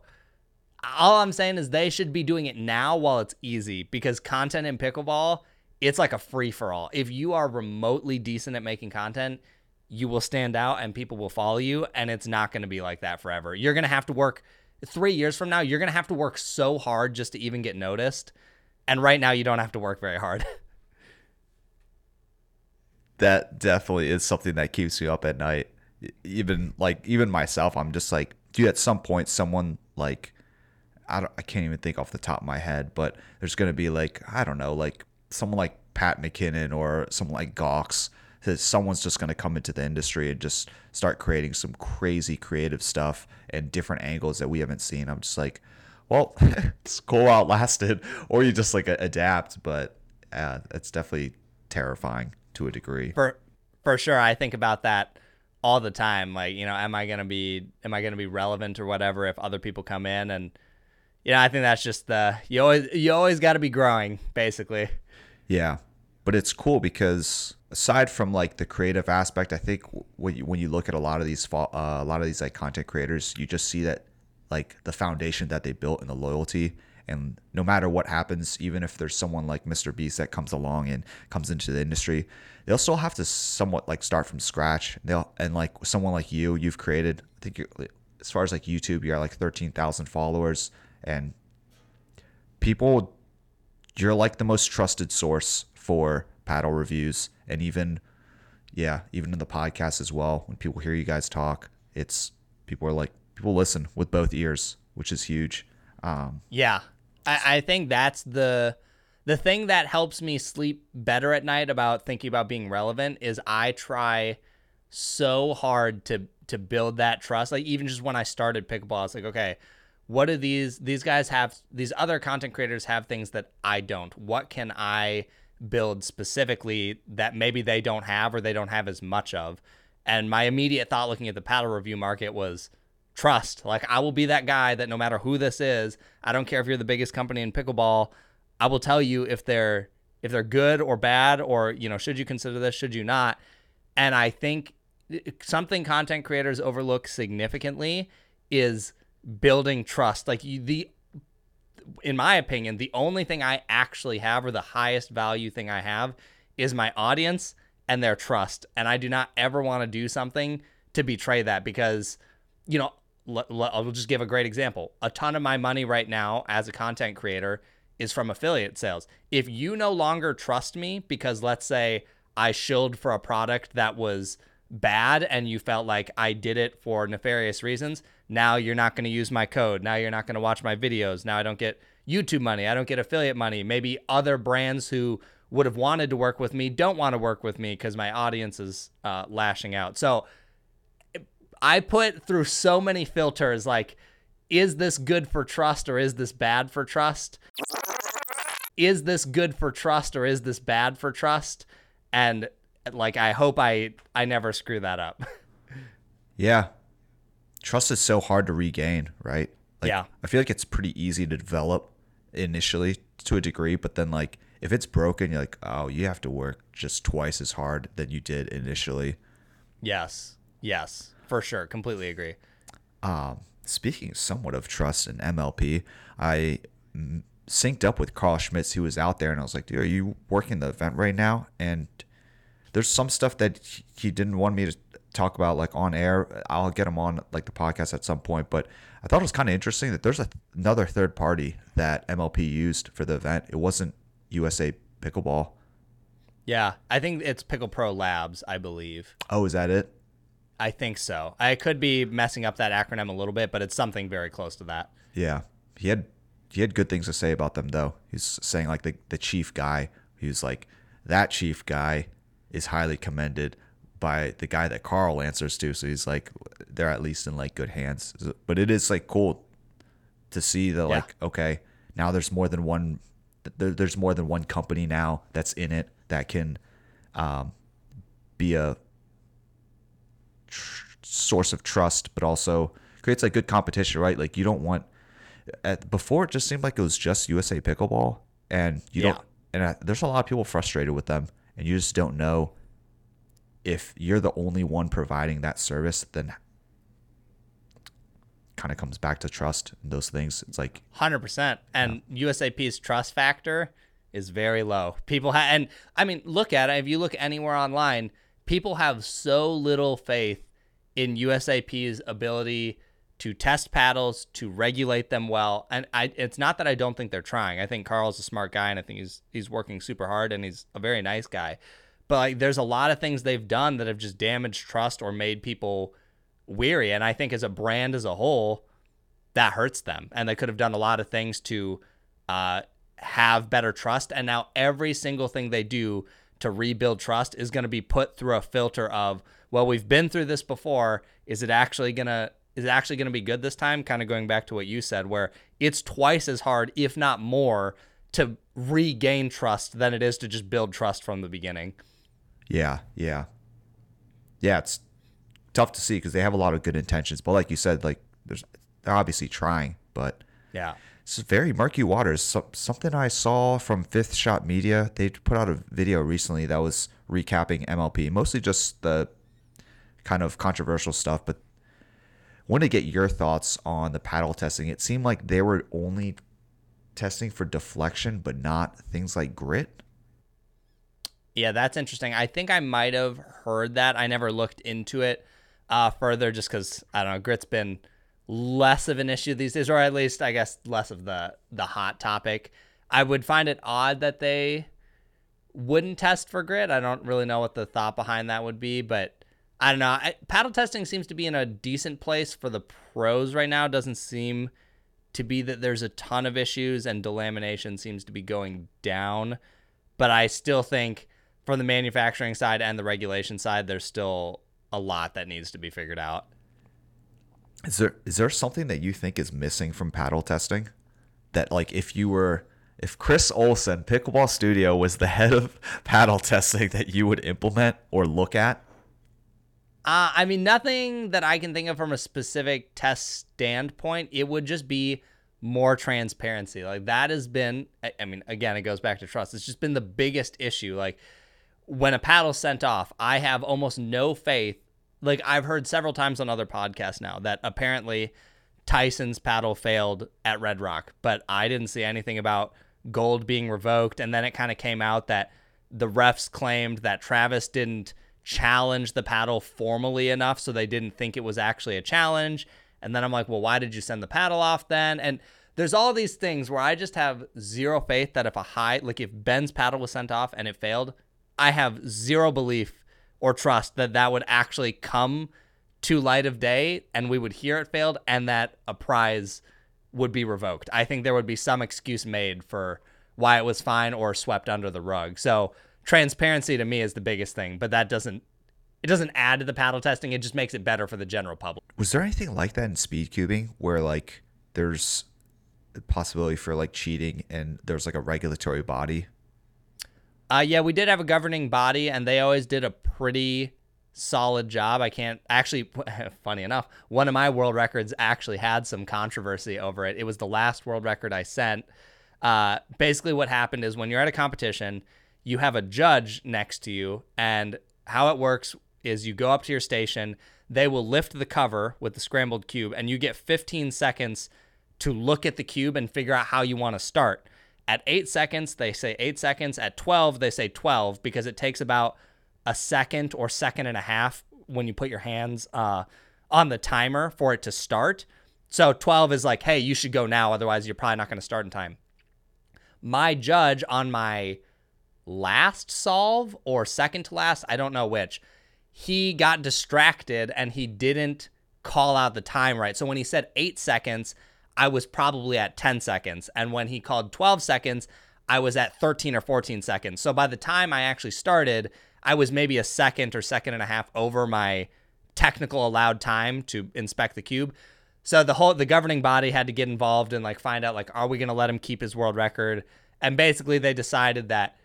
all I'm saying is they should be doing it now while it's easy because content in pickleball, it's like a free for all. If you are remotely decent at making content, you will stand out and people will follow you and it's not going to be like that forever. You're going to have to work 3 years from now, you're going to have to work so hard just to even get noticed. And right now you don't have to work very hard. that definitely is something that keeps me up at night. Even like even myself, I'm just like, dude, at some point someone like I don't I can't even think off the top of my head, but there's going to be like I don't know, like someone like Pat McKinnon or someone like Gox someone's just going to come into the industry and just start creating some crazy creative stuff and different angles that we haven't seen. I'm just like, well, it's cool outlasted, or you just like adapt, but uh, it's definitely terrifying to a degree. For for sure, I think about that all the time. Like, you know, am I gonna be am I gonna be relevant or whatever if other people come in and you know, I think that's just the you always you always got to be growing, basically. Yeah, but it's cool because aside from like the creative aspect, I think when you, when you look at a lot of these uh, a lot of these like content creators, you just see that like the foundation that they built and the loyalty. And no matter what happens, even if there's someone like Mr. Beast that comes along and comes into the industry, they'll still have to somewhat like start from scratch. They'll and like someone like you, you've created. I think as far as like YouTube, you got like thirteen thousand followers, and people, you're like the most trusted source for paddle reviews and even yeah even in the podcast as well when people hear you guys talk it's people are like people listen with both ears which is huge um, yeah I, I think that's the the thing that helps me sleep better at night about thinking about being relevant is i try so hard to to build that trust like even just when i started pickleball it's like okay what do these these guys have these other content creators have things that i don't what can i build specifically that maybe they don't have or they don't have as much of. And my immediate thought looking at the paddle review market was trust. Like I will be that guy that no matter who this is, I don't care if you're the biggest company in pickleball, I will tell you if they're if they're good or bad or you know should you consider this should you not. And i think eh, something content creators overlook significantly is building trust. Like you, the in my opinion the only thing i actually have or the highest value thing i have is my audience and their trust. And i do not ever want to do something to betray that because you know i'll just give a great example a ton of my money right now as a content creator is from affiliate sales. If you no longer trust me because let's say I shilled for a product that was bad and you felt like I did it for nefarious reasons, now you're not going to use my code. Now you're not going to watch my videos. Now I don't get YouTube money. I don't get affiliate money. Maybe other brands who would have wanted to work with me don't want to work with me because my audience is uh, lashing out. So I put through so many filters like, is this good for trust or is this bad for trust? Is this good for trust or is this bad for trust? And like I hope I I never screw that up. yeah. Trust is so hard to regain, right? Like, yeah. I feel like it's pretty easy to develop initially to a degree, but then like if it's broken, you're like, oh, you have to work just twice as hard than you did initially. Yes. Yes. For sure. Completely agree. Um, speaking somewhat of trust in MLP, I synced up with Carl Schmits, who was out there, and I was like, dude, are you working the event right now? And there's some stuff that he didn't want me to talk about like on air. I'll get him on like the podcast at some point, but I thought it was kind of interesting that there's a, another third party that MLP used for the event. It wasn't USA Pickleball. Yeah, I think it's Pickle Pro Labs, I believe. Oh, is that it? I think so. I could be messing up that acronym a little bit, but it's something very close to that. Yeah. He had he had good things to say about them though. He's saying like the the chief guy. He was like that chief guy is highly commended by the guy that Carl answers to. So he's like they're at least in like good hands. But it is like cool to see the yeah. like okay now there's more than one there, there's more than one company now that's in it that can um, be a tr- source of trust, but also creates like good competition, right? Like you don't want at, before it just seemed like it was just USA Pickleball, and you yeah. don't. And I, there's a lot of people frustrated with them, and you just don't know if you're the only one providing that service. Then kind of comes back to trust and those things. It's like hundred percent, and yeah. USAP's trust factor is very low. People have, and I mean, look at it. If you look anywhere online, people have so little faith in USAP's ability to test paddles, to regulate them well. And I, it's not that I don't think they're trying. I think Carl's a smart guy, and I think he's he's working super hard, and he's a very nice guy. But like, there's a lot of things they've done that have just damaged trust or made people weary. And I think as a brand as a whole, that hurts them. And they could have done a lot of things to uh, have better trust. And now every single thing they do to rebuild trust is going to be put through a filter of, well, we've been through this before. Is it actually going to is actually going to be good this time. Kind of going back to what you said, where it's twice as hard, if not more, to regain trust than it is to just build trust from the beginning. Yeah, yeah, yeah. It's tough to see because they have a lot of good intentions, but like you said, like there's they're obviously trying, but yeah. It's very murky waters. So, something I saw from Fifth Shot Media, they put out a video recently that was recapping MLP, mostly just the kind of controversial stuff, but want to get your thoughts on the paddle testing. It seemed like they were only testing for deflection, but not things like grit. Yeah, that's interesting. I think I might have heard that. I never looked into it uh, further just because, I don't know, grit's been less of an issue these days, or at least, I guess, less of the, the hot topic. I would find it odd that they wouldn't test for grit. I don't really know what the thought behind that would be, but I don't know. I, paddle testing seems to be in a decent place for the pros right now. It Doesn't seem to be that there's a ton of issues, and delamination seems to be going down. But I still think from the manufacturing side and the regulation side, there's still a lot that needs to be figured out. Is there is there something that you think is missing from paddle testing? That like if you were if Chris Olson, Pickleball Studio, was the head of paddle testing that you would implement or look at? Uh, I mean, nothing that I can think of from a specific test standpoint. It would just be more transparency. Like that has been, I mean, again, it goes back to trust. It's just been the biggest issue. Like when a paddle's sent off, I have almost no faith. Like I've heard several times on other podcasts now that apparently Tyson's paddle failed at Red Rock, but I didn't see anything about gold being revoked. And then it kind of came out that the refs claimed that Travis didn't challenge the paddle formally enough, so they didn't think it was actually a challenge. And then I'm like, well, why did you send the paddle off then? And there's all these things where I just have zero faith that if a high, like if Ben's paddle was sent off and it failed, I have zero belief or trust that that would actually come to light of day and we would hear it failed and that a prize would be revoked. I think there would be some excuse made for why it was fine or swept under the rug. So transparency to me is the biggest thing, but that doesn't it doesn't add to the paddle testing. It just makes it better for the general public. Was there anything like that in speed cubing where like there's a possibility for like cheating and there's like a regulatory body? Uh, yeah, we did have a governing body, and they always did a pretty solid job. I can't actually, funny enough, one of my world records actually had some controversy over it. It was the last world record I sent. Uh, basically, what happened is when you're at a competition, you have a judge next to you, and how it works is you go up to your station, they will lift the cover with the scrambled cube, and you get 15 seconds to look at the cube and figure out how you want to start. At eight seconds, they say eight seconds. At 12, they say 12 because it takes about a second or second and a half when you put your hands uh, on the timer for it to start. So 12 is like, hey, you should go now. Otherwise, you're probably not going to start in time. My judge on my last solve or second to last, I don't know which, he got distracted and he didn't call out the time right. So when he said eight seconds, I was probably at 10 seconds. And when he called 12 seconds, I was at 13 or 14 seconds. So by the time I actually started, I was maybe a second or second and a half over my technical allowed time to inspect the cube. So the whole the governing body had to get involved and like find out like are we going to let him keep his world record? And basically they decided that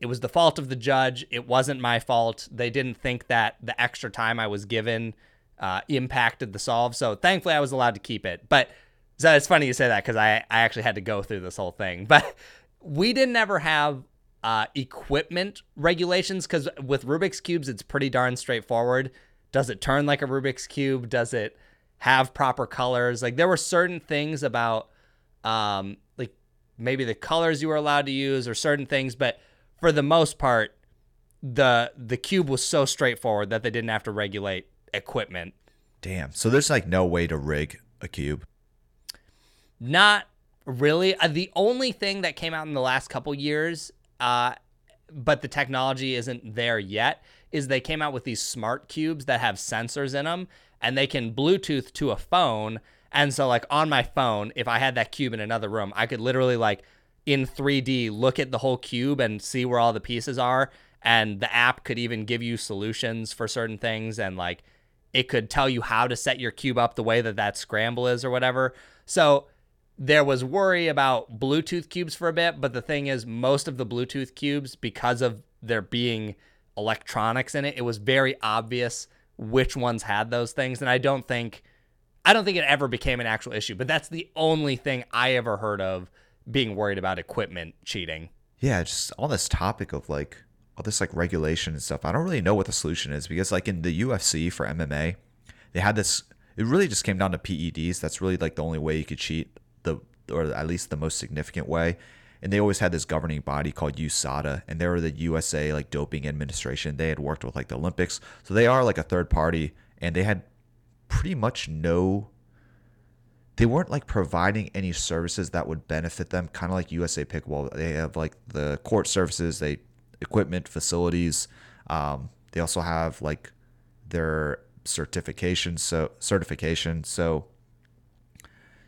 it was the fault of the judge. It wasn't my fault. They didn't think that the extra time I was given uh, impacted the solve. So thankfully, I was allowed to keep it. But so it's funny you say that because I, I actually had to go through this whole thing. But we didn't ever have uh, equipment regulations because with Rubik's Cubes, it's pretty darn straightforward. Does it turn like a Rubik's Cube? Does it have proper colors? Like there were certain things about um, like maybe the colors you were allowed to use or certain things, but for the most part, the the cube was so straightforward that they didn't have to regulate equipment. Damn. So there's like no way to rig a cube. Not really. Uh, the only thing that came out in the last couple years, uh, but the technology isn't there yet, is they came out with these smart cubes that have sensors in them, and they can Bluetooth to a phone. And so, like on my phone, if I had that cube in another room, I could literally like in 3D look at the whole cube and see where all the pieces are. And the app could even give you solutions for certain things and like it could tell you how to set your cube up the way that that scramble is or whatever. So there was worry about Bluetooth cubes for a bit, but the thing is, most of the Bluetooth cubes, because of there being electronics in it, it was very obvious which ones had those things. And I don't think, I don't think it ever became an actual issue. But that's the only thing I ever heard of being worried about equipment cheating. Yeah, just on this topic of like all this like regulation and stuff. I don't really know what the solution is because like in the UFC for MMA, they had this. It really just came down to PEDs. That's really like the only way you could cheat or at least the most significant way. And they always had this governing body called USADA, and they were the USA like doping administration. They had worked with like the Olympics, so they are like a third party, and they had pretty much no they weren't like providing any services that would benefit them kind of like usa pickleball they have like the court services they equipment facilities um, they also have like their certification so certification so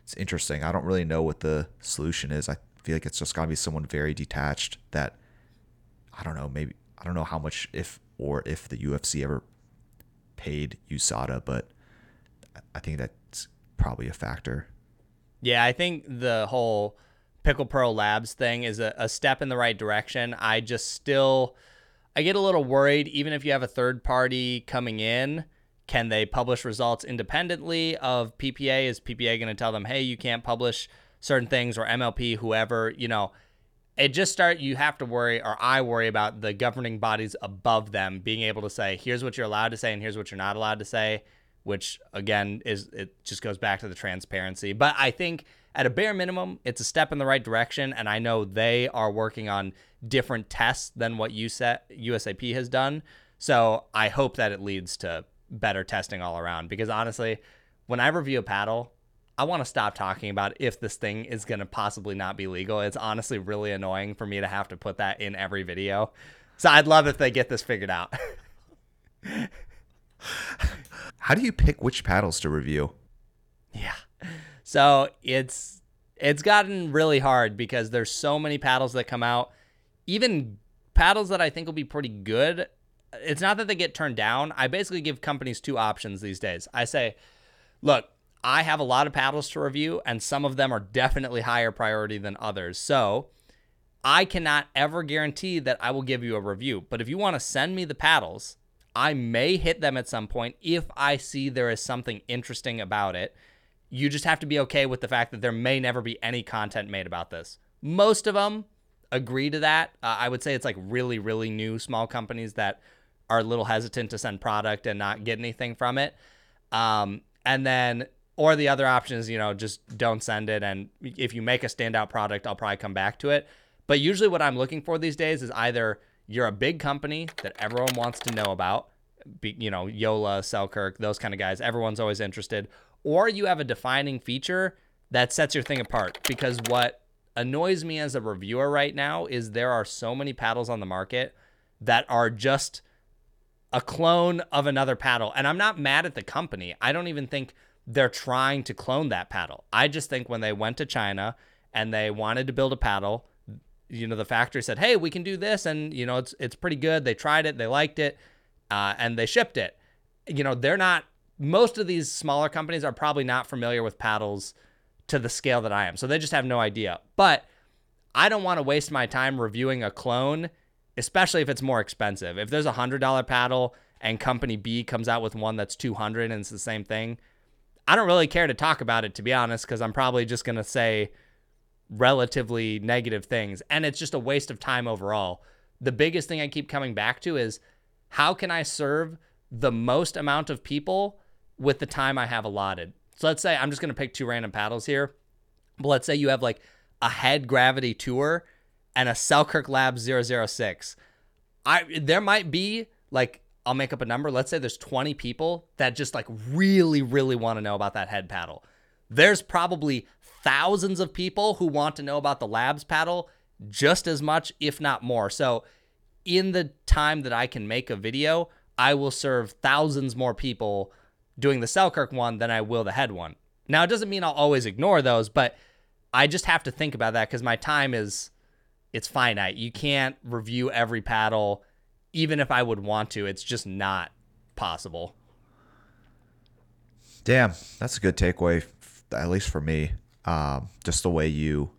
it's interesting i don't really know what the solution is i feel like it's just got to be someone very detached that i don't know maybe i don't know how much if or if the ufc ever paid usada but i think that's probably a factor. Yeah, I think the whole Pickle Pro Labs thing is a, a step in the right direction. I just still I get a little worried even if you have a third party coming in, can they publish results independently of PPA? Is PPA going to tell them, hey, you can't publish certain things or MLP, whoever, you know? It just start you have to worry or I worry about the governing bodies above them being able to say here's what you're allowed to say and here's what you're not allowed to say, which again is it just goes back to the transparency. But I think at a bare minimum, it's a step in the right direction and I know they are working on different tests than what USAP has done. So I hope that it leads to better testing all around because honestly, when I review a paddle, I want to stop talking about if this thing is going to possibly not be legal. It's honestly really annoying for me to have to put that in every video. So I'd love if they get this figured out. How do you pick which paddles to review? Yeah. So it's it's gotten really hard because there's so many paddles that come out. Even paddles that I think will be pretty good. It's not that they get turned down. I basically give companies two options these days. I say, look, I have a lot of paddles to review, and some of them are definitely higher priority than others. So I cannot ever guarantee that I will give you a review. But if you want to send me the paddles, I may hit them at some point if I see there is something interesting about it. You just have to be okay with the fact that there may never be any content made about this. Most of them agree to that. Uh, I would say it's like really, really new small companies that are a little hesitant to send product and not get anything from it. Um, and then or the other option is, you know, just don't send it. And if you make a standout product, I'll probably come back to it. But usually what I'm looking for these days is either you're a big company that everyone wants to know about, you know, JOOLA, Selkirk, those kind of guys, everyone's always interested, or you have a defining feature that sets your thing apart. Because what annoys me as a reviewer right now is there are so many paddles on the market that are just a clone of another paddle. And I'm not mad at the company. I don't even think they're trying to clone that paddle. I just think when they went to China and they wanted to build a paddle, you know, the factory said, "Hey, we can do this," and you know, it's it's pretty good. They tried it, they liked it, uh, and they shipped it. You know, they're not. Most of these smaller companies are probably not familiar with paddles to the scale that I am, so they just have no idea. But I don't want to waste my time reviewing a clone, especially if it's more expensive. If there's a hundred dollar paddle and company B comes out with one that's two hundred and it's the same thing, I don't really care to talk about it, to be honest, because I'm probably just to say relatively negative things. And it's just a waste of time overall. The biggest thing I keep coming back to is how can I serve the most amount of people with the time I have allotted? So let's say I'm just to pick two random paddles here. But let's say you have like a head gravity tour and a Selkirk Lab 006. I there might be like I'll make up a number. Let's say there's 20 people that just like really, really want to know about that head paddle. There's probably thousands of people who want to know about the labs paddle just as much, if not more. So, in the time that I can make a video, I will serve thousands more people doing the Selkirk one than I will the head one. Now, it doesn't mean I'll always ignore those, but I just have to think about that because my time is it's finite. You can't review every paddle even if I would want to, it's just not possible. Damn, that's a good takeaway, at least for me. Um, just the way you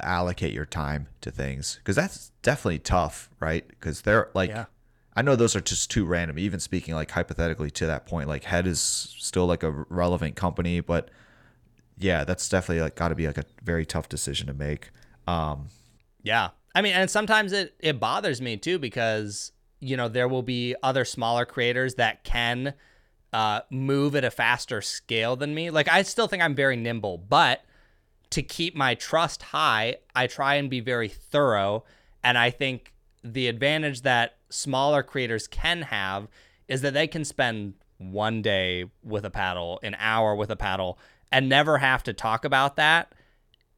allocate your time to things, because that's definitely tough, right? Because they're like, yeah. I know those are just too random. Even speaking like hypothetically to that point, like Head is still like a relevant company, but yeah, that's definitely like got to be like a very tough decision to make. Um, yeah, I mean, and sometimes it it bothers me too because you know there will be other smaller creators that can uh, move at a faster scale than me. Like I still think I'm very nimble, but to keep my trust high, I try and be very thorough. And I think the advantage that smaller creators can have is that they can spend one day with a paddle, an hour with a paddle, and never have to talk about that,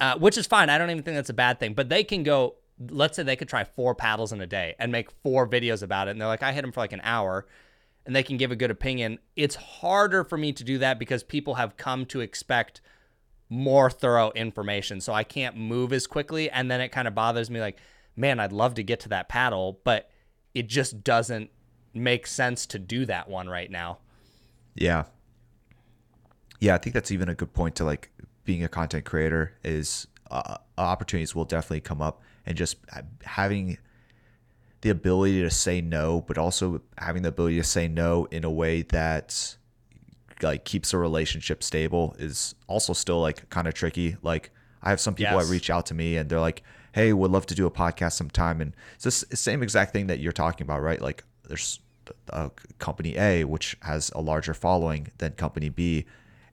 uh, which is fine. I don't even think that's a bad thing. But they can go let's say they could try four paddles in a day and make four videos about it. And they're like i hit them for like an hour and they can give a good opinion. It's harder for me to do that because people have come to expect more thorough information. So i can't move as quickly. And then it kind of bothers me like man i'd love to get to that paddle but it just doesn't make sense to do that one right now. Yeah. Yeah i think that's even a good point to like being a content creator is uh, opportunities will definitely come up and just having the ability to say no, but also having the ability to say no in a way that like keeps a relationship stable is also still like kind of tricky. Like I have some people Yes. that reach out to me and they're like, "Hey, would love to do a podcast sometime." And it's this the same exact thing that you're talking about, right? Like there's uh, company A which has a larger following than company B,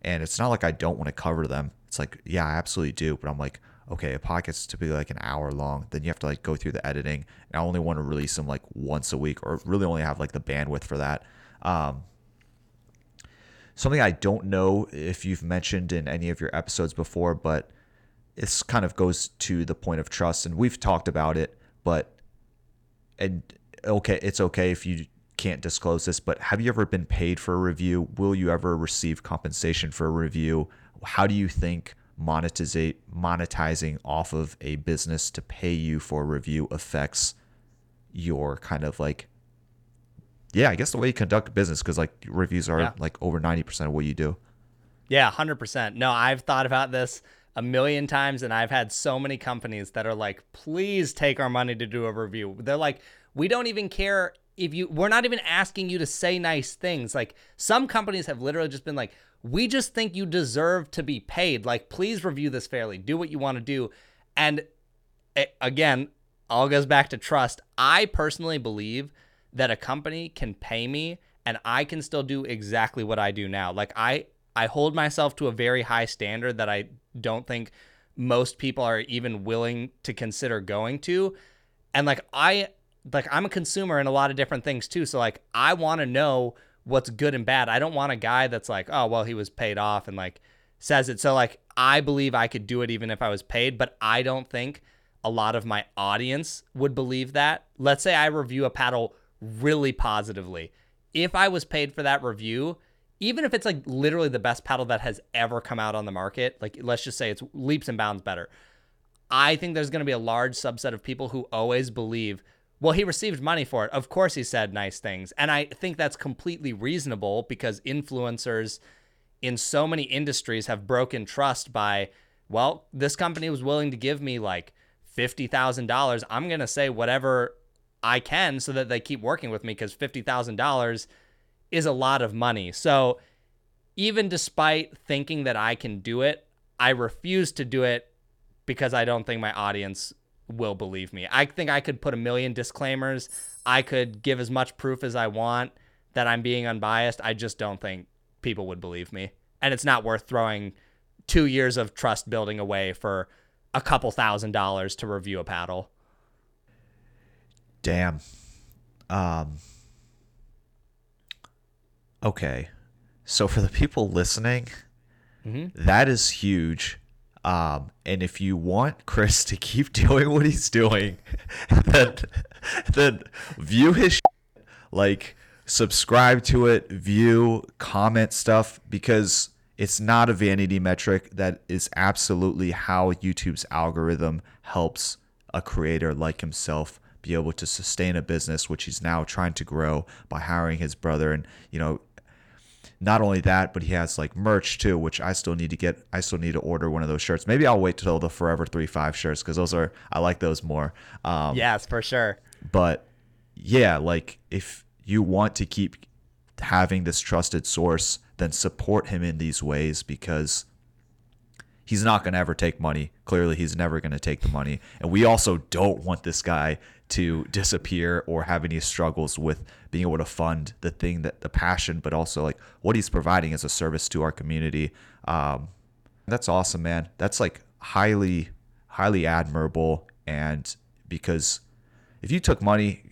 and it's not like I don't want to cover them. It's like, yeah, I absolutely do, but I'm like, okay, a podcast is typically like an hour long. Then you have to like go through the editing, and I only want to release them like once a week, or really only have like the bandwidth for that. Um, something I don't know if you've mentioned in any of your episodes before, but this kind of goes to the point of trust, and we've talked about it, but and okay, it's okay if you can't disclose this, but have you ever been paid for a review? Will you ever receive compensation for a review? How do you think monetizate monetizing off of a business to pay you for a review affects your kind of like yeah, I guess the way you conduct business because like reviews are Yeah. like over ninety percent of what you do. Yeah, 100%. No, I've thought about this a million times and I've had so many companies that are like, "Please take our money to do a review." They're like, "We don't even care if you we're not even asking you to say nice things." Like some companies have literally just been like, "We just think you deserve to be paid. Like, please review this fairly. Do what you want to do." And a- again, all goes back to trust. I personally believe that a company can pay me and I can still do exactly what I do now. Like I I hold myself to a very high standard that I don't think most people are even willing to consider going to. And like I like I'm a consumer in a lot of different things too. So like I want to know what's good and bad. I don't want a guy that's like, "Oh, well, he was paid off" and like says it. So like I believe I could do it even if I was paid, but I don't think a lot of my audience would believe that. Let's say I review a paddle really positively. If I was paid for that review, even if it's like literally the best paddle that has ever come out on the market, like let's just say it's leaps and bounds better. I think there's going to be a large subset of people who always believe, well, he received money for it. Of course, he said nice things. And I think that's completely reasonable because influencers in so many industries have broken trust by, well, this company was willing to give me like $50,000. I'm going to say whatever I can so that they keep working with me because $50,000 is a lot of money. So even despite thinking that I can do it, I refuse to do it because I don't think my audience will believe me. I think I could put a million disclaimers. I could give as much proof as I want that I'm being unbiased. I just don't think people would believe me. And it's not worth throwing two years of trust building away for a couple thousand dollars to review a paddle. Damn. Um Okay. So for the people listening, that is huge. Um, and if you want Chris to keep doing what he's doing, then then view his like subscribe to it, view, comment stuff because it's not a vanity metric. That is absolutely how YouTube's algorithm helps a creator like himself be able to sustain a business, which he's now trying to grow by hiring his brother and you know not only that, but he has like merch too, which I still need to get. I still need to order one of those shirts. Maybe I'll wait till the Forever Three Five shirts because those are I like those more. Um, Yes, for sure. but yeah, like if you want to keep having this trusted source, then support him in these ways because he's not going to ever take money. Clearly, he's never going to take the money. And we also don't want this guy to disappear or have any struggles with being able to fund the thing that the passion, but also like what he's providing as a service to our community. Um, that's awesome, man. That's like highly, highly admirable. And because if you took money,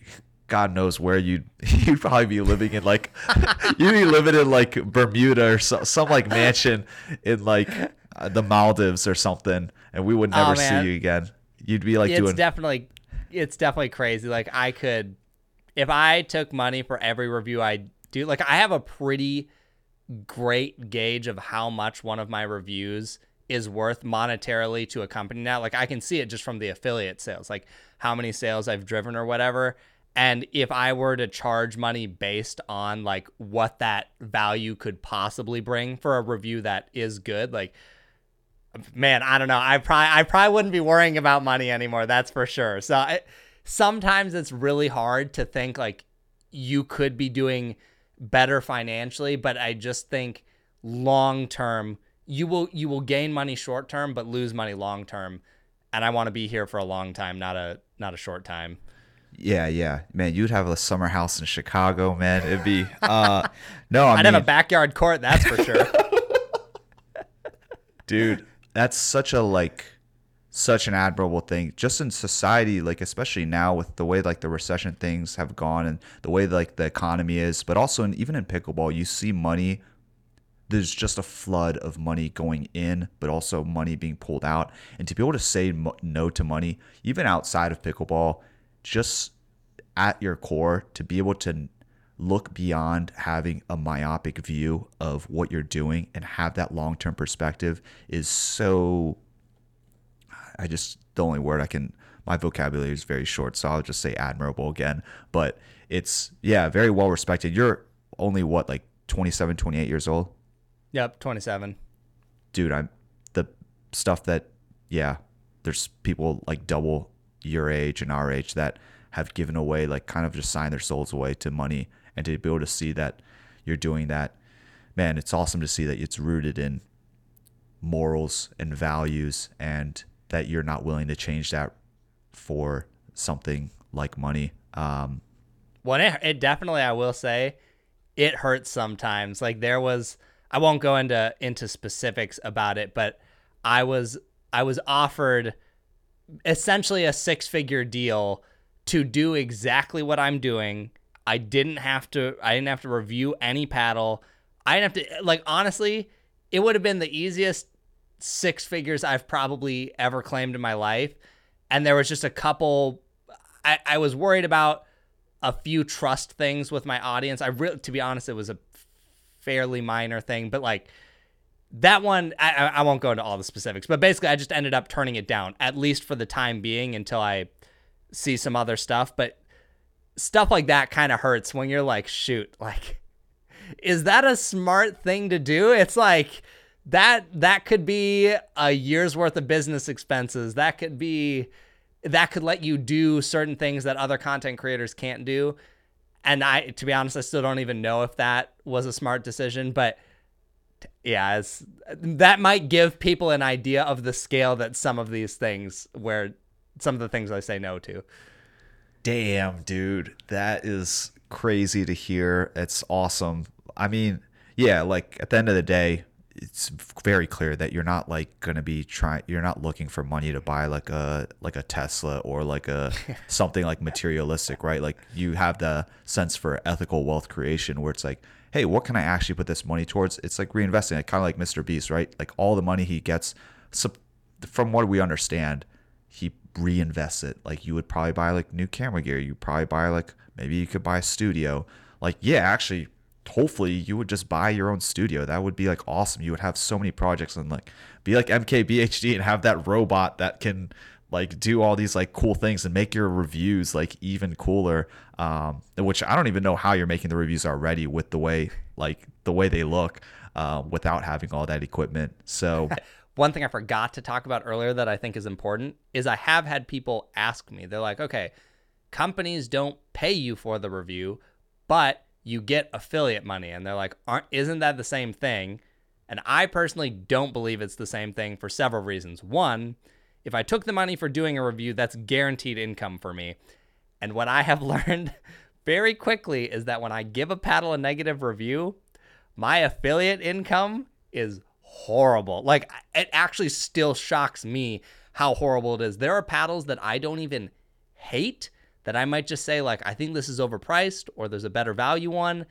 God knows where you'd you'd probably be living in like you'd be living in like Bermuda or so, some like mansion in like uh, the Maldives or something, and we would never Oh, see you again. You'd be like it's doing definitely it's definitely crazy. Like i could if i took money for every review i do like i have a pretty great gauge of how much one of my reviews is worth monetarily to a company now. Like i can see it just from the affiliate sales like how many sales i've driven or whatever. And if i were to charge money based on like what that value could possibly bring for a review that is good like man, I don't know. I probably I probably wouldn't be worrying about money anymore. That's for sure. So I, sometimes it's really hard to think like you could be doing better financially, but I just think long term you will you will gain money short term but lose money long term. And I want to be here for a long time, not a not a short time. Yeah, yeah, man. You'd have a summer house in Chicago, man. It'd be uh, no. I I'd mean, have a backyard court, that's for sure. dude that's such a like such an admirable thing just in society like especially now with the way like the recession things have gone and the way like the economy is but also in, even in pickleball you see money there's just a flood of money going in but also money being pulled out. And to be able to say no to money even outside of pickleball just at your core to be able to look beyond having a myopic view of what you're doing and have that long-term perspective is so I just the only word I can my vocabulary is very short so I'll just say admirable again but it's yeah very well respected you're only what like 27 28 years old yep, 27. dude I'm the stuff that yeah there's people like double your age and our age that have given away like kind of just signed their souls away to money and to be able to see that you're doing that man it's awesome to see that it's rooted in morals and values and that you're not willing to change that for something like money um Well, it, it definitely, I will say, it hurts sometimes. Like there was, I won't go into into specifics about it, but I was I was offered essentially a six figure deal to do exactly what I'm doing. I didn't have to. I didn't have to review any paddle. I didn't have to. Like honestly, it would have been the easiest six figures I've probably ever claimed in my life. And there was just a couple. I, I was worried about a few trust things with my audience. I really, to be honest, it was a fairly minor thing, but like that one, I, I won't go into all the specifics, but basically, I just ended up turning it down, at least for the time being, until I see some other stuff. But stuff like that kind of hurts when you're like, shoot, like, is that a smart thing to do? It's like that that could be a year's worth of business expenses. That could be that could let you do certain things that other content creators can't do. And I to be honest, I still don't even know if that was a smart decision, but yeah, that might give people an idea of the scale that some of these things where some of the things I say no to. Damn, dude, that is crazy to hear. It's awesome. I mean, yeah, like at the end of the day, it's very clear that you're not like going to be trying you're not looking for money to buy like a like a Tesla or like a something like materialistic, right? Like you have the sense for ethical wealth creation where it's like, hey, what can I actually put this money towards? It's like reinvesting, it kind of like Mr. Beast, right? Like all the money he gets from what we understand, he reinvests it. Like you would probably buy like new camera gear. You probably buy like maybe you could buy a studio. Like yeah, actually, hopefully you would just buy your own studio. That would be like awesome. You would have so many projects and like be like MKBHD and have that robot that can like do all these like cool things and make your reviews like even cooler. Um, which I don't even know how you're making the reviews already with the way like the way they look uh, without having all that equipment. So. One thing I forgot to talk about earlier that I think is important is I have had people ask me, they're like, okay, companies don't pay you for the review, but you get affiliate money. And they're like, aren't isn't that the same thing? And I personally don't believe it's the same thing for several reasons. One, if I took the money for doing a review, that's guaranteed income for me. And what I have learned very quickly is that when I give a paddle a negative review, my affiliate income is horrible. Like it actually still shocks me how horrible it is. There are paddles that I don't even hate that I might just say like I think this is overpriced or there's a better value one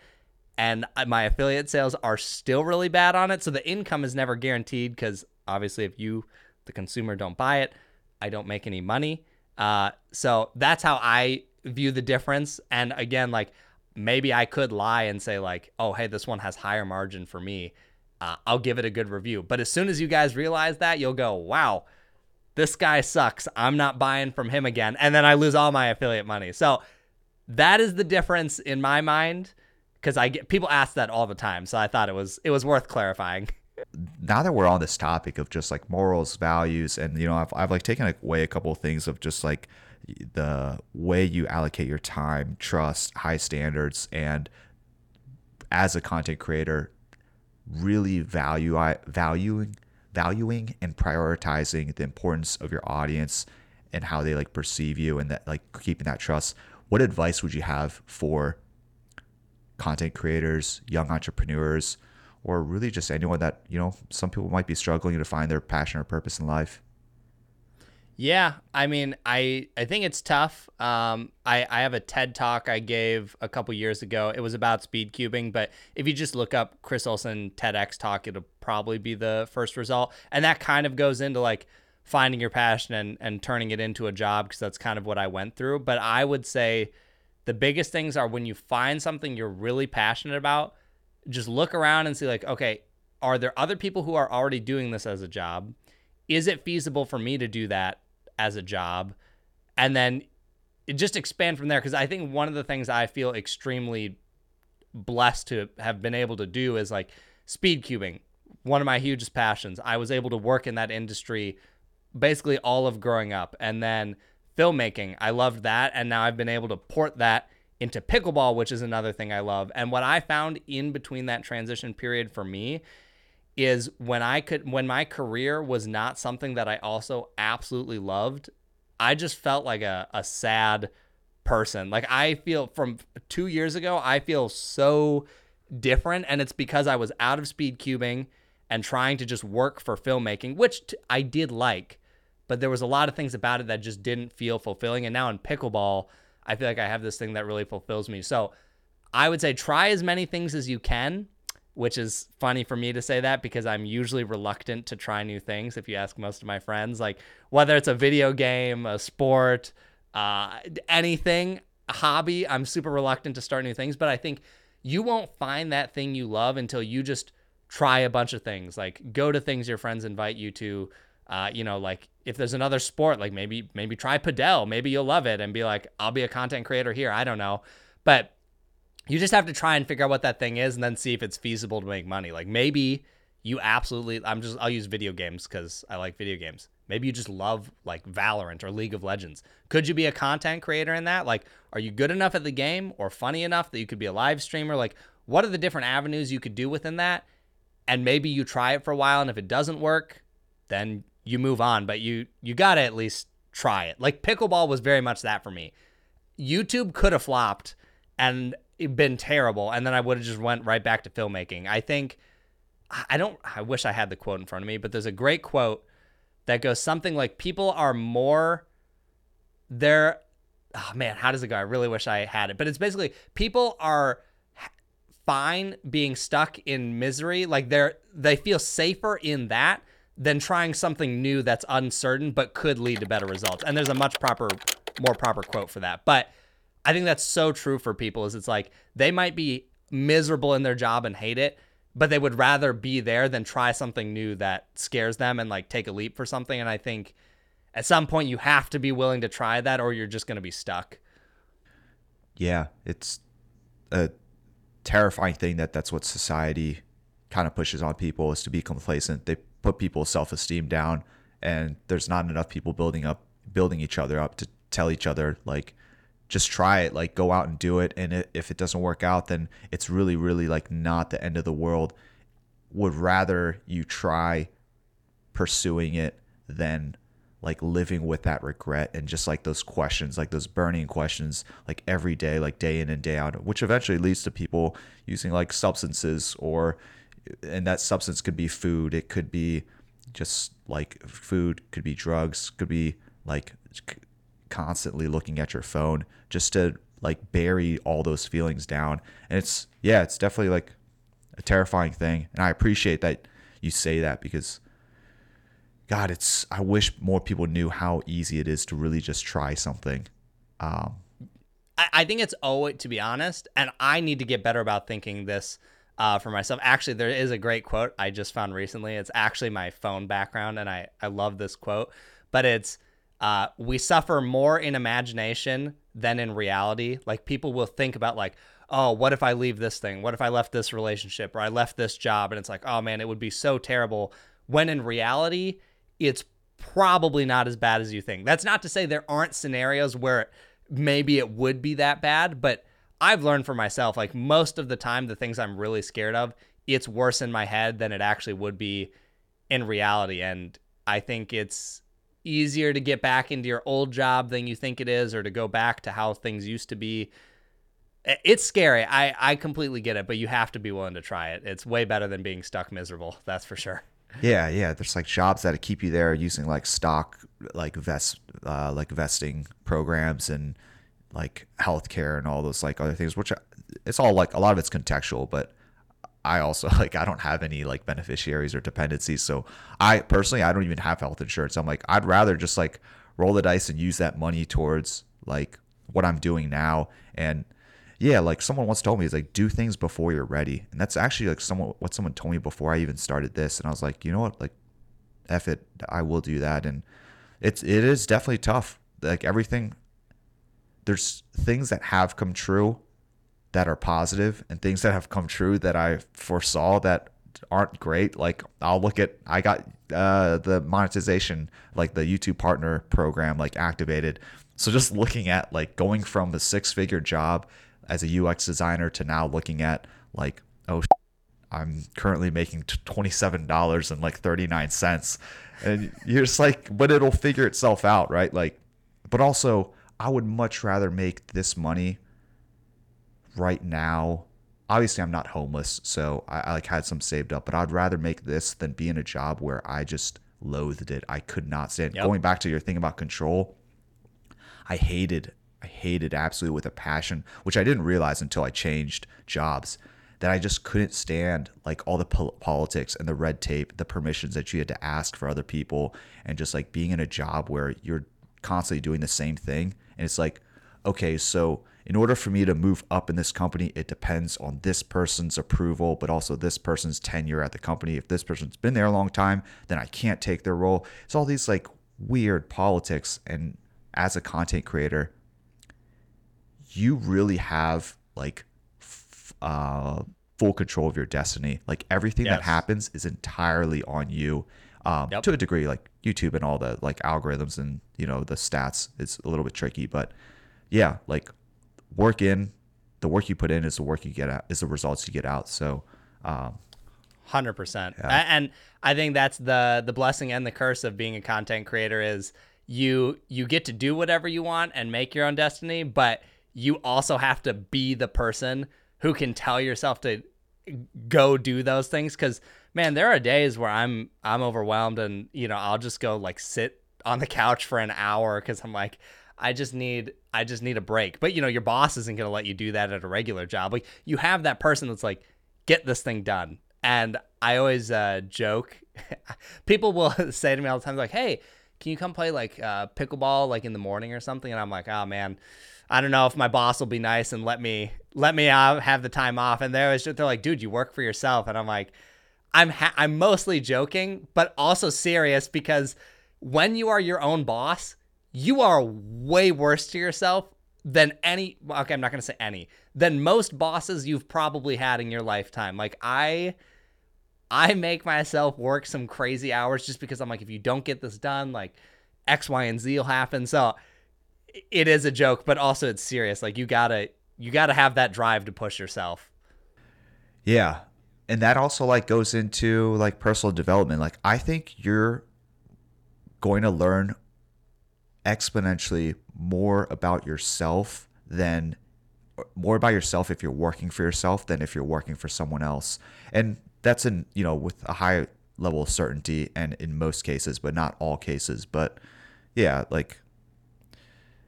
and my affiliate sales are still really bad on it. So the income is never guaranteed cuz obviously if you the consumer don't buy it, I don't make any money. Uh, so that's how I view the difference. And again, like maybe I could lie and say like, oh, hey, this one has higher margin for me. Uh, I'll give it a good review. But as soon as you guys realize that, you'll go, wow, this guy sucks. I'm not buying from him again. And then I lose all my affiliate money. So that is the difference in my mind because I get people ask that all the time. So I thought it was it was worth clarifying. now that we're on this topic of just like morals, values, and you know, I've, I've like taken away a couple of things of just like the way you allocate your time, trust, high standards, and as a content creator, really value valuing valuing and prioritizing the importance of your audience and how they like perceive you and that like keeping that trust. What advice would you have for content creators, young entrepreneurs, or really just anyone that, you know, some people might be struggling to find their passion or purpose in life? Yeah, I mean, I I think it's tough. Um, I I have a TED talk I gave a couple years ago. It was about speed cubing, but if you just look up Chris Olson TEDx talk, it'll probably be the first result. And that kind of goes into like finding your passion and and turning it into a job because that's kind of what I went through. But I would say the biggest things are when you find something you're really passionate about, just look around and see like, okay, are there other people who are already doing this as a job? Is it feasible for me to do that? As a job and then just expand from there because I think one of the things I feel extremely blessed to have been able to do is like speed cubing, one of my hugest passions. I was able to work in that industry basically all of growing up and then filmmaking. I loved that and now I've been able to port that into pickleball, which is another thing I love. And what I found in between that transition period for me is when I could when my career was not something that I also absolutely loved, I just felt like a, a sad person. Like I feel from two years ago, I feel so different. And it's because I was out of speed cubing and trying to just work for filmmaking, which t- I did like, but there was a lot of things about it that just didn't feel fulfilling. And now in pickleball, I feel like I have this thing that really fulfills me. So I would say try as many things as you can which is funny for me to say that because I'm usually reluctant to try new things. If you ask most of my friends, like whether it's a video game, a sport, uh, anything, a hobby, I'm super reluctant to start new things. But I think you won't find that thing you love until you just try a bunch of things. Like go to things your friends invite you to. Uh, you know, like if there's another sport, like maybe maybe try padel, maybe you'll love it and be like, I'll be a content creator here. I don't know, but you just have to try and figure out what that thing is and then see if it's feasible to make money. Like maybe you absolutely I'm just I'll use video games cuz I like video games. Maybe you just love like Valorant or League of Legends. Could you be a content creator in that? Like are you good enough at the game or funny enough that you could be a live streamer? Like what are the different avenues you could do within that? And maybe you try it for a while and if it doesn't work, then you move on, but you you got to at least try it. Like pickleball was very much that for me. YouTube could have flopped and been terrible, and then I would have just went right back to filmmaking. I think I don't. I wish I had the quote in front of me, but there's a great quote that goes something like, "People are more they're." Oh man, how does it go? I really wish I had it, but it's basically people are fine being stuck in misery. Like they're they feel safer in that than trying something new that's uncertain but could lead to better results. And there's a much proper, more proper quote for that, but I think that's so true for people is it's like they might be miserable in their job and hate it, but they would rather be there than try something new that scares them and like take a leap for something. And I think at some point you have to be willing to try that or you're just going to be stuck. Yeah, it's a terrifying thing that that's what society kind of pushes on people is to be complacent. They put people's self-esteem down and there's not enough people building up building each other up to tell each other like just try it like go out and do it. And it, if it doesn't work out then it's really really like not the end of the world. Would rather you try pursuing it than like living with that regret and just like those questions like those burning questions like every day like day in and day out which eventually leads to people using like substances or and that substance could be food. It could be just like food could be drugs could be like constantly looking at your phone just to like bury all those feelings down. And it's yeah, it's definitely like a terrifying thing. And I appreciate that you say that because God, it's I wish more people knew how easy it is to really just try something. Um, I, I think it's oh to be honest, and I need to get better about thinking this uh, for myself. Actually, there is a great quote I just found recently. It's actually my phone background, and I I love this quote. But it's uh, we suffer more in imagination than in reality. Like people will think about like, oh, what if I leave this thing? What if I left this relationship or I left this job? And it's like, oh man, it would be so terrible. When in reality, it's probably not as bad as you think. That's not to say there aren't scenarios where maybe it would be that bad, but I've learned for myself, like most of the time, the things I'm really scared of, it's worse in my head than it actually would be in reality. And I think it's easier to get back into your old job than you think it is, or to go back to how things used to be. It's scary. I, I completely get it, but you have to be willing to try it. It's way better than being stuck miserable. That's for sure. Yeah, yeah. There's like jobs that keep you there using like stock, like vest, uh, like vesting programs and like healthcare and all those like other things. Which it's all like a lot of it's contextual, but I also like I don't have any like beneficiaries or dependencies. So I personally I don't even have health insurance. I'm like I'd rather just like roll the dice and use that money towards like what I'm doing now and yeah, like someone once told me, is like do things before you're ready, and that's actually like someone what someone told me before I even started this, and I was like, you know what, like, f it, I will do that, and it's it is definitely tough. Like everything, there's things that have come true that are positive, and things that have come true that I foresaw that aren't great. Like I'll look at I got uh, the monetization, like the YouTube partner program, like activated. So just looking at like going from a six figure job as a UX designer to now looking at like, oh, I'm currently making $27 and like 39 cents. And you're just like, but it'll figure itself out, right? Like, but also, I would much rather make this money right now. Obviously, I'm not homeless, so I, I like had some saved up, but I'd rather make this than be in a job where I just loathed it. I could not stand. Yep. Going back to your thing about control, I hated I hated absolutely with a passion, which I didn't realize until I changed jobs, that I just couldn't stand like all the po- politics and the red tape, the permissions that you had to ask for other people, and just like being in a job where you're constantly doing the same thing. And it's like, okay, so in order for me to move up in this company, it depends on this person's approval, but also this person's tenure at the company. If this person's been there a long time, then I can't take their role. It's all these like weird politics. And as a content creator, you really have like f- uh, full control of your destiny. Like everything yes. that happens is entirely on you. Um, yep. To a degree, like YouTube and all the like algorithms and you know the stats, it's a little bit tricky. But yeah, like work in the work you put in is the work you get out is the results you get out. So. Um, Hundred percent, and I think that's the the blessing and the curse of being a content creator is you you get to do whatever you want and make your own destiny, but you also have to be the person who can tell yourself to go do those things cuz man there are days where I'm I'm overwhelmed and you know I'll just go like sit on the couch for an hour cuz I'm like I just need I just need a break. But you know your boss isn't going to let you do that at a regular job. Like you have that person that's like get this thing done. And I always uh, joke people will say to me all the time like, "Hey, can you come play like uh, pickleball like in the morning or something?" And I'm like, "Oh man, I don't know if my boss will be nice and let me let me uh, have the time off. And they're just, they're like, dude, you work for yourself, and I'm like, I'm ha- I'm mostly joking, but also serious because when you are your own boss, you are way worse to yourself than any. Okay, I'm not gonna say any than most bosses you've probably had in your lifetime. Like I. I make myself work some crazy hours just because I'm like, if you don't get this done, like X, Y, and Z will happen. So it is a joke, but also it's serious. Like you gotta you gotta have that drive to push yourself. Yeah. And that also like goes into like personal development. Like I think you're going to learn exponentially more about yourself than more about yourself if you're working for yourself than if you're working for someone else. And that's in, you know, with a high level of certainty and in most cases, but not all cases. But yeah, like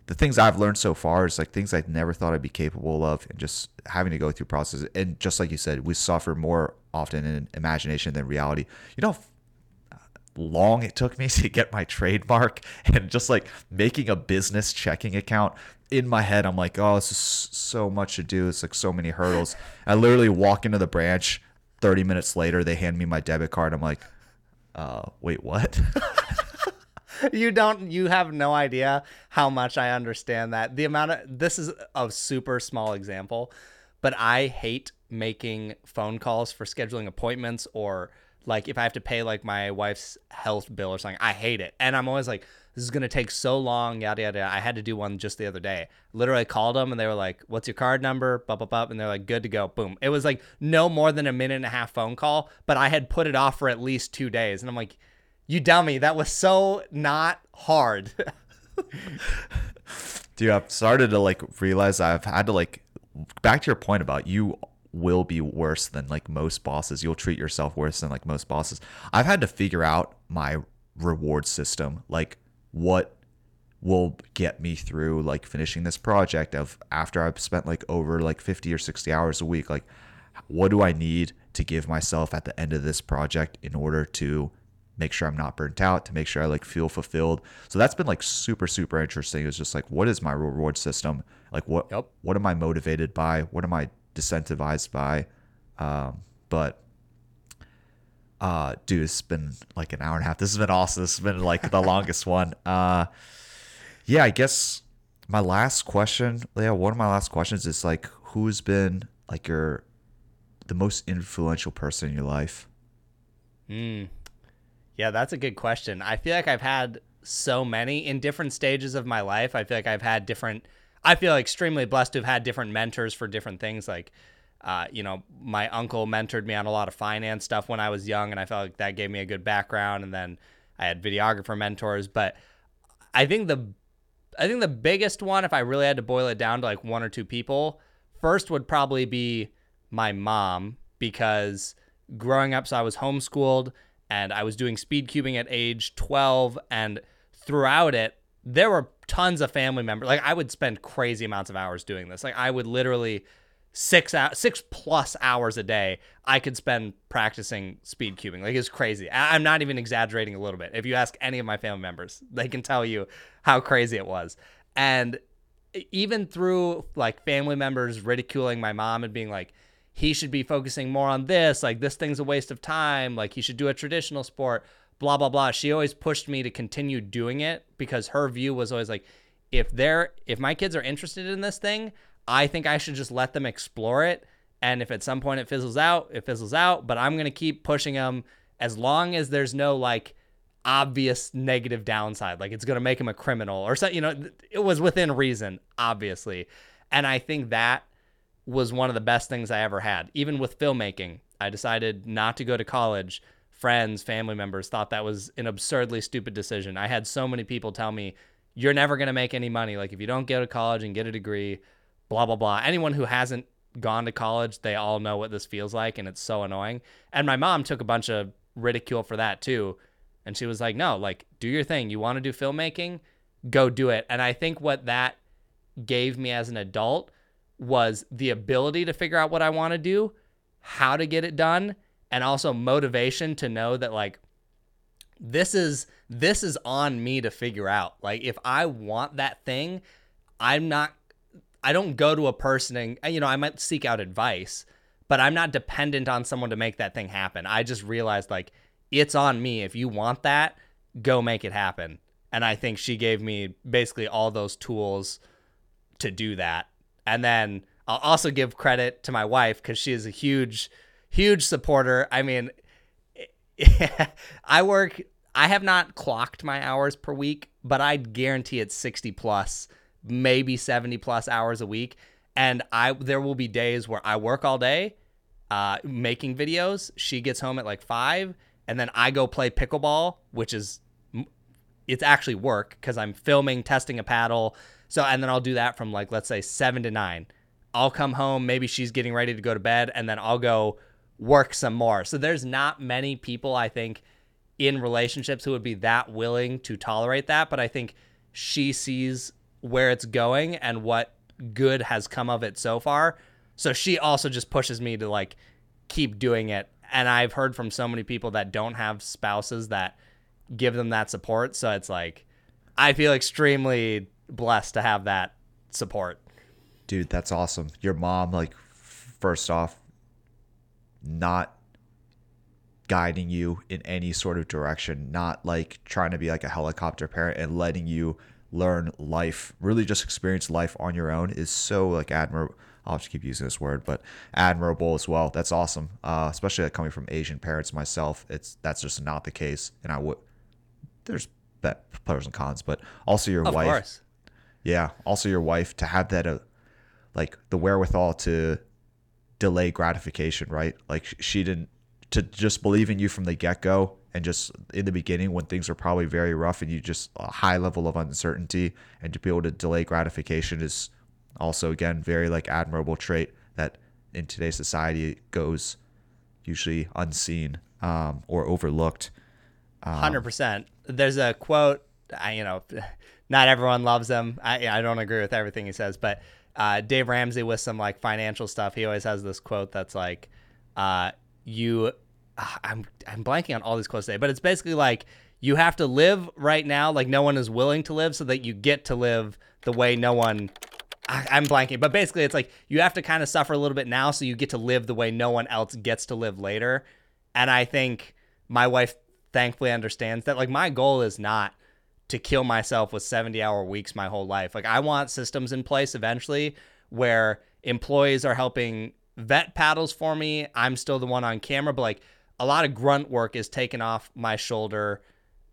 the things I've learned so far is like things I never thought I'd be capable of, and just having to go through processes. And just like you said, we suffer more often in imagination than reality. You know, long it took me to get my trademark, and just like making a business checking account in my head, I'm like, oh, this is so much to do. It's like so many hurdles. I literally walk into the branch. 30 minutes later, they hand me my debit card. I'm like, uh, wait, what? you don't you have no idea how much I understand that. The amount of this is a super small example, but I hate making phone calls for scheduling appointments or like if I have to pay like my wife's health bill or something. I hate it. And I'm always like, this is gonna take so long, yada yada. I had to do one just the other day. Literally called them and they were like, "What's your card number?" Blah blah blah, and they're like, "Good to go." Boom. It was like no more than a minute and a half phone call, but I had put it off for at least two days, and I'm like, "You dummy! That was so not hard." Dude, I've started to like realize I've had to like back to your point about you will be worse than like most bosses. You'll treat yourself worse than like most bosses. I've had to figure out my reward system. Like what will get me through like finishing this project of after I've spent like over like 50 or 60 hours a week like what do I need to give myself at the end of this project in order to make sure I'm not burnt out to make sure I like feel fulfilled so that's been like super super interesting it's just like what is my reward system like what Yep. what am I motivated by what am I disincentivized by um, but uh, dude, it's been like an hour and a half. This has been awesome. This has been like the longest one. Uh, yeah, I guess my last question, yeah, one of my last questions is like, who's been like your the most influential person in your life? Mm. Yeah, that's a good question. I feel like I've had so many in different stages of my life. I feel like I've had different. I feel extremely blessed to have had different mentors for different things. Like, uh, you know, my uncle mentored me on a lot of finance stuff when I was young, and I felt like that gave me a good background. And then I had videographer mentors. But I think the, I think the biggest one, if I really had to boil it down to like one or two people, first would probably be my mom because growing up, so I was homeschooled and I was doing speed cubing at age 12 and throughout it there were tons of family members. Like I would spend crazy amounts of hours doing this. Like I would literally six out six plus hours a day I could spend practicing speed cubing. Like it's crazy. I- I'm not even exaggerating a little bit. If you ask any of my family members they can tell you how crazy it was. And even through like family members ridiculing my mom and being like he should be focusing more on this. Like this thing's a waste of time. Like he should do a traditional sport blah blah blah she always pushed me to continue doing it because her view was always like if they're if my kids are interested in this thing i think i should just let them explore it and if at some point it fizzles out it fizzles out but i'm going to keep pushing them as long as there's no like obvious negative downside like it's going to make him a criminal or something you know it was within reason obviously and i think that was one of the best things I ever had. Even with filmmaking, I decided not to go to college. Friends, family members thought that was an absurdly stupid decision. I had so many people tell me, you're never going to make any money. Like, if you don't go to college and get a degree, blah, blah, blah. Anyone who hasn't gone to college, they all know what this feels like, and it's so annoying. And my mom took a bunch of ridicule for that too. And she was like, no, like, do your thing. You want to do filmmaking? Go do it. And I think what that gave me as an adult was the ability to figure out what I want to do, how to get it done, and also motivation to know that like this is this is on me to figure out. Like if I want that thing, I'm not I don't go to a person and you know, I might seek out advice, but I'm not dependent on someone to make that thing happen. I just realized like it's on me. If you want that, go make it happen. And I think she gave me basically all those tools to do that. And then I'll also give credit to my wife because she is a huge, huge supporter. I mean, I work, I have not clocked my hours per week, but I guarantee it's 60 plus, maybe 70 plus hours a week. And I, there will be days where I work all day uh, making videos. She gets home at like five, and then I go play pickleball, which is it's actually work because I'm filming, testing a paddle. So, and then I'll do that from like, let's say seven to nine. I'll come home, maybe she's getting ready to go to bed, and then I'll go work some more. So, there's not many people, I think, in relationships who would be that willing to tolerate that. But I think she sees where it's going and what good has come of it so far. So, she also just pushes me to like keep doing it. And I've heard from so many people that don't have spouses that give them that support. So it's like, I feel extremely blessed to have that support. Dude, that's awesome. Your mom, like, first off, not guiding you in any sort of direction, not like trying to be like a helicopter parent and letting you learn life, really just experience life on your own is so like admirable. I'll to keep using this word, but admirable as well. That's awesome, uh, especially coming from Asian parents myself. It's that's just not the case, and I would. There's pros and cons, but also your of wife. Course. Yeah, also your wife to have that, uh, like the wherewithal to delay gratification, right? Like she didn't to just believe in you from the get go and just in the beginning when things are probably very rough and you just a high level of uncertainty and to be able to delay gratification is also again very like admirable trait that in today's society goes usually unseen um, or overlooked. Um, Hundred um, percent. There's a quote. I, you know, not everyone loves him. I I don't agree with everything he says, but uh, Dave Ramsey with some like financial stuff. He always has this quote that's like, uh, "You, I'm I'm blanking on all these quotes today, but it's basically like you have to live right now like no one is willing to live, so that you get to live the way no one." I'm blanking, but basically it's like you have to kind of suffer a little bit now, so you get to live the way no one else gets to live later. And I think my wife thankfully understands that. Like my goal is not to kill myself with 70 hour weeks my whole life. Like I want systems in place eventually where employees are helping vet paddles for me. I'm still the one on camera, but like a lot of grunt work is taken off my shoulder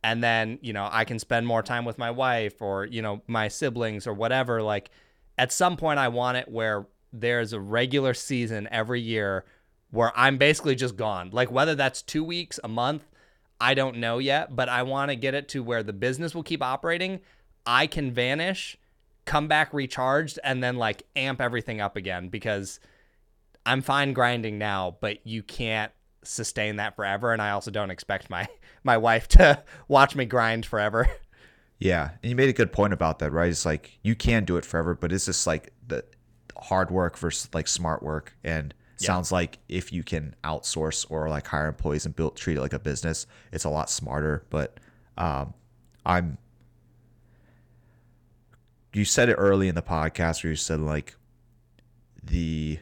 and then, you know, I can spend more time with my wife or, you know, my siblings or whatever. Like at some point I want it where there's a regular season every year where I'm basically just gone. Like whether that's 2 weeks, a month, I don't know yet, but I want to get it to where the business will keep operating. I can vanish, come back recharged, and then like amp everything up again because I'm fine grinding now, but you can't sustain that forever. And I also don't expect my my wife to watch me grind forever. Yeah, and you made a good point about that, right? It's like you can do it forever, but it's just like the hard work versus like smart work and yeah. Sounds like if you can outsource or like hire employees and build treat it like a business, it's a lot smarter. But um, I'm. You said it early in the podcast where you said like the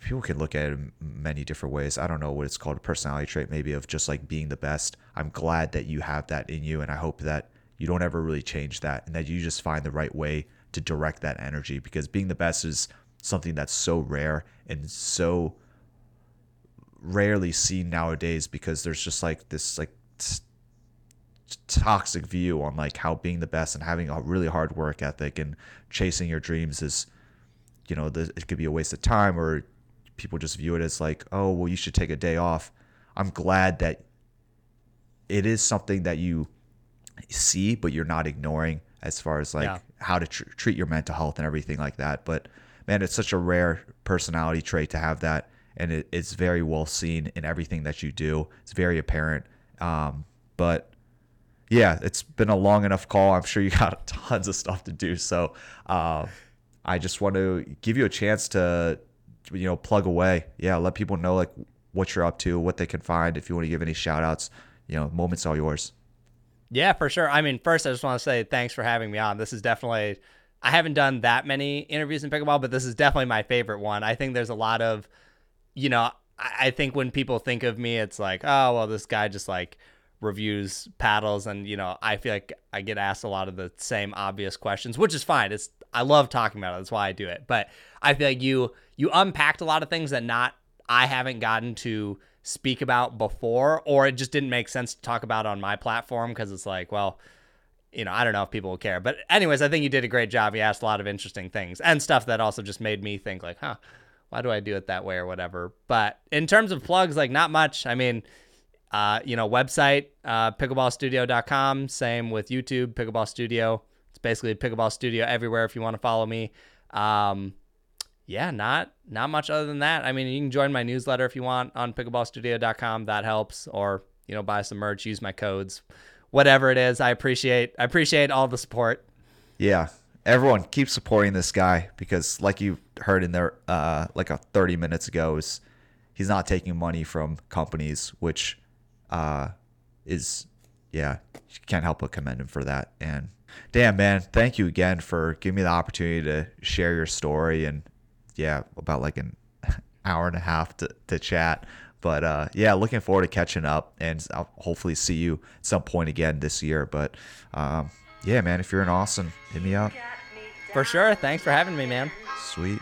people can look at it in many different ways. I don't know what it's called, a personality trait maybe of just like being the best. I'm glad that you have that in you, and I hope that you don't ever really change that, and that you just find the right way to direct that energy because being the best is something that's so rare and so rarely seen nowadays because there's just like this like t- toxic view on like how being the best and having a really hard work ethic and chasing your dreams is you know the, it could be a waste of time or people just view it as like oh well you should take a day off i'm glad that it is something that you see but you're not ignoring as far as like yeah. how to tr- treat your mental health and everything like that but man, it's such a rare personality trait to have that, and it, it's very well seen in everything that you do. It's very apparent. Um, but yeah, it's been a long enough call. I'm sure you got tons of stuff to do. So uh, I just want to give you a chance to, you know, plug away. Yeah, let people know like what you're up to, what they can find. If you want to give any shout outs, you know, moments all yours. Yeah, for sure. I mean, first, I just want to say thanks for having me on. This is definitely I haven't done that many interviews in pickleball, but this is definitely my favorite one. I think there's a lot of, you know, I think when people think of me, it's like, oh, well, this guy just like reviews paddles, and you know, I feel like I get asked a lot of the same obvious questions, which is fine. It's I love talking about it. That's why I do it. But I feel like you you unpacked a lot of things that not I haven't gotten to speak about before, or it just didn't make sense to talk about on my platform because it's like, well you know, I don't know if people will care. But anyways, I think you did a great job. You asked a lot of interesting things and stuff that also just made me think like, huh, why do I do it that way or whatever. But in terms of plugs, like not much. I mean, uh, you know, website, uh, pickleballstudio.com. Same with YouTube, Pickleball Studio. It's basically Pickleball Studio everywhere if you want to follow me. Um, yeah, not not much other than that. I mean, you can join my newsletter if you want on pickleballstudio.com. That helps. Or, you know, buy some merch, use my codes whatever it is. I appreciate I appreciate all the support. Yeah. Everyone keep supporting this guy because like you heard in there uh like a 30 minutes ago is he's not taking money from companies which uh is yeah, you can't help but commend him for that. And damn man, thank you again for giving me the opportunity to share your story and yeah, about like an hour and a half to, to chat. But uh, yeah, looking forward to catching up, and I'll hopefully see you at some point again this year. But um, yeah, man, if you're in Austin, hit me up. For sure. Thanks for having me, man. Sweet.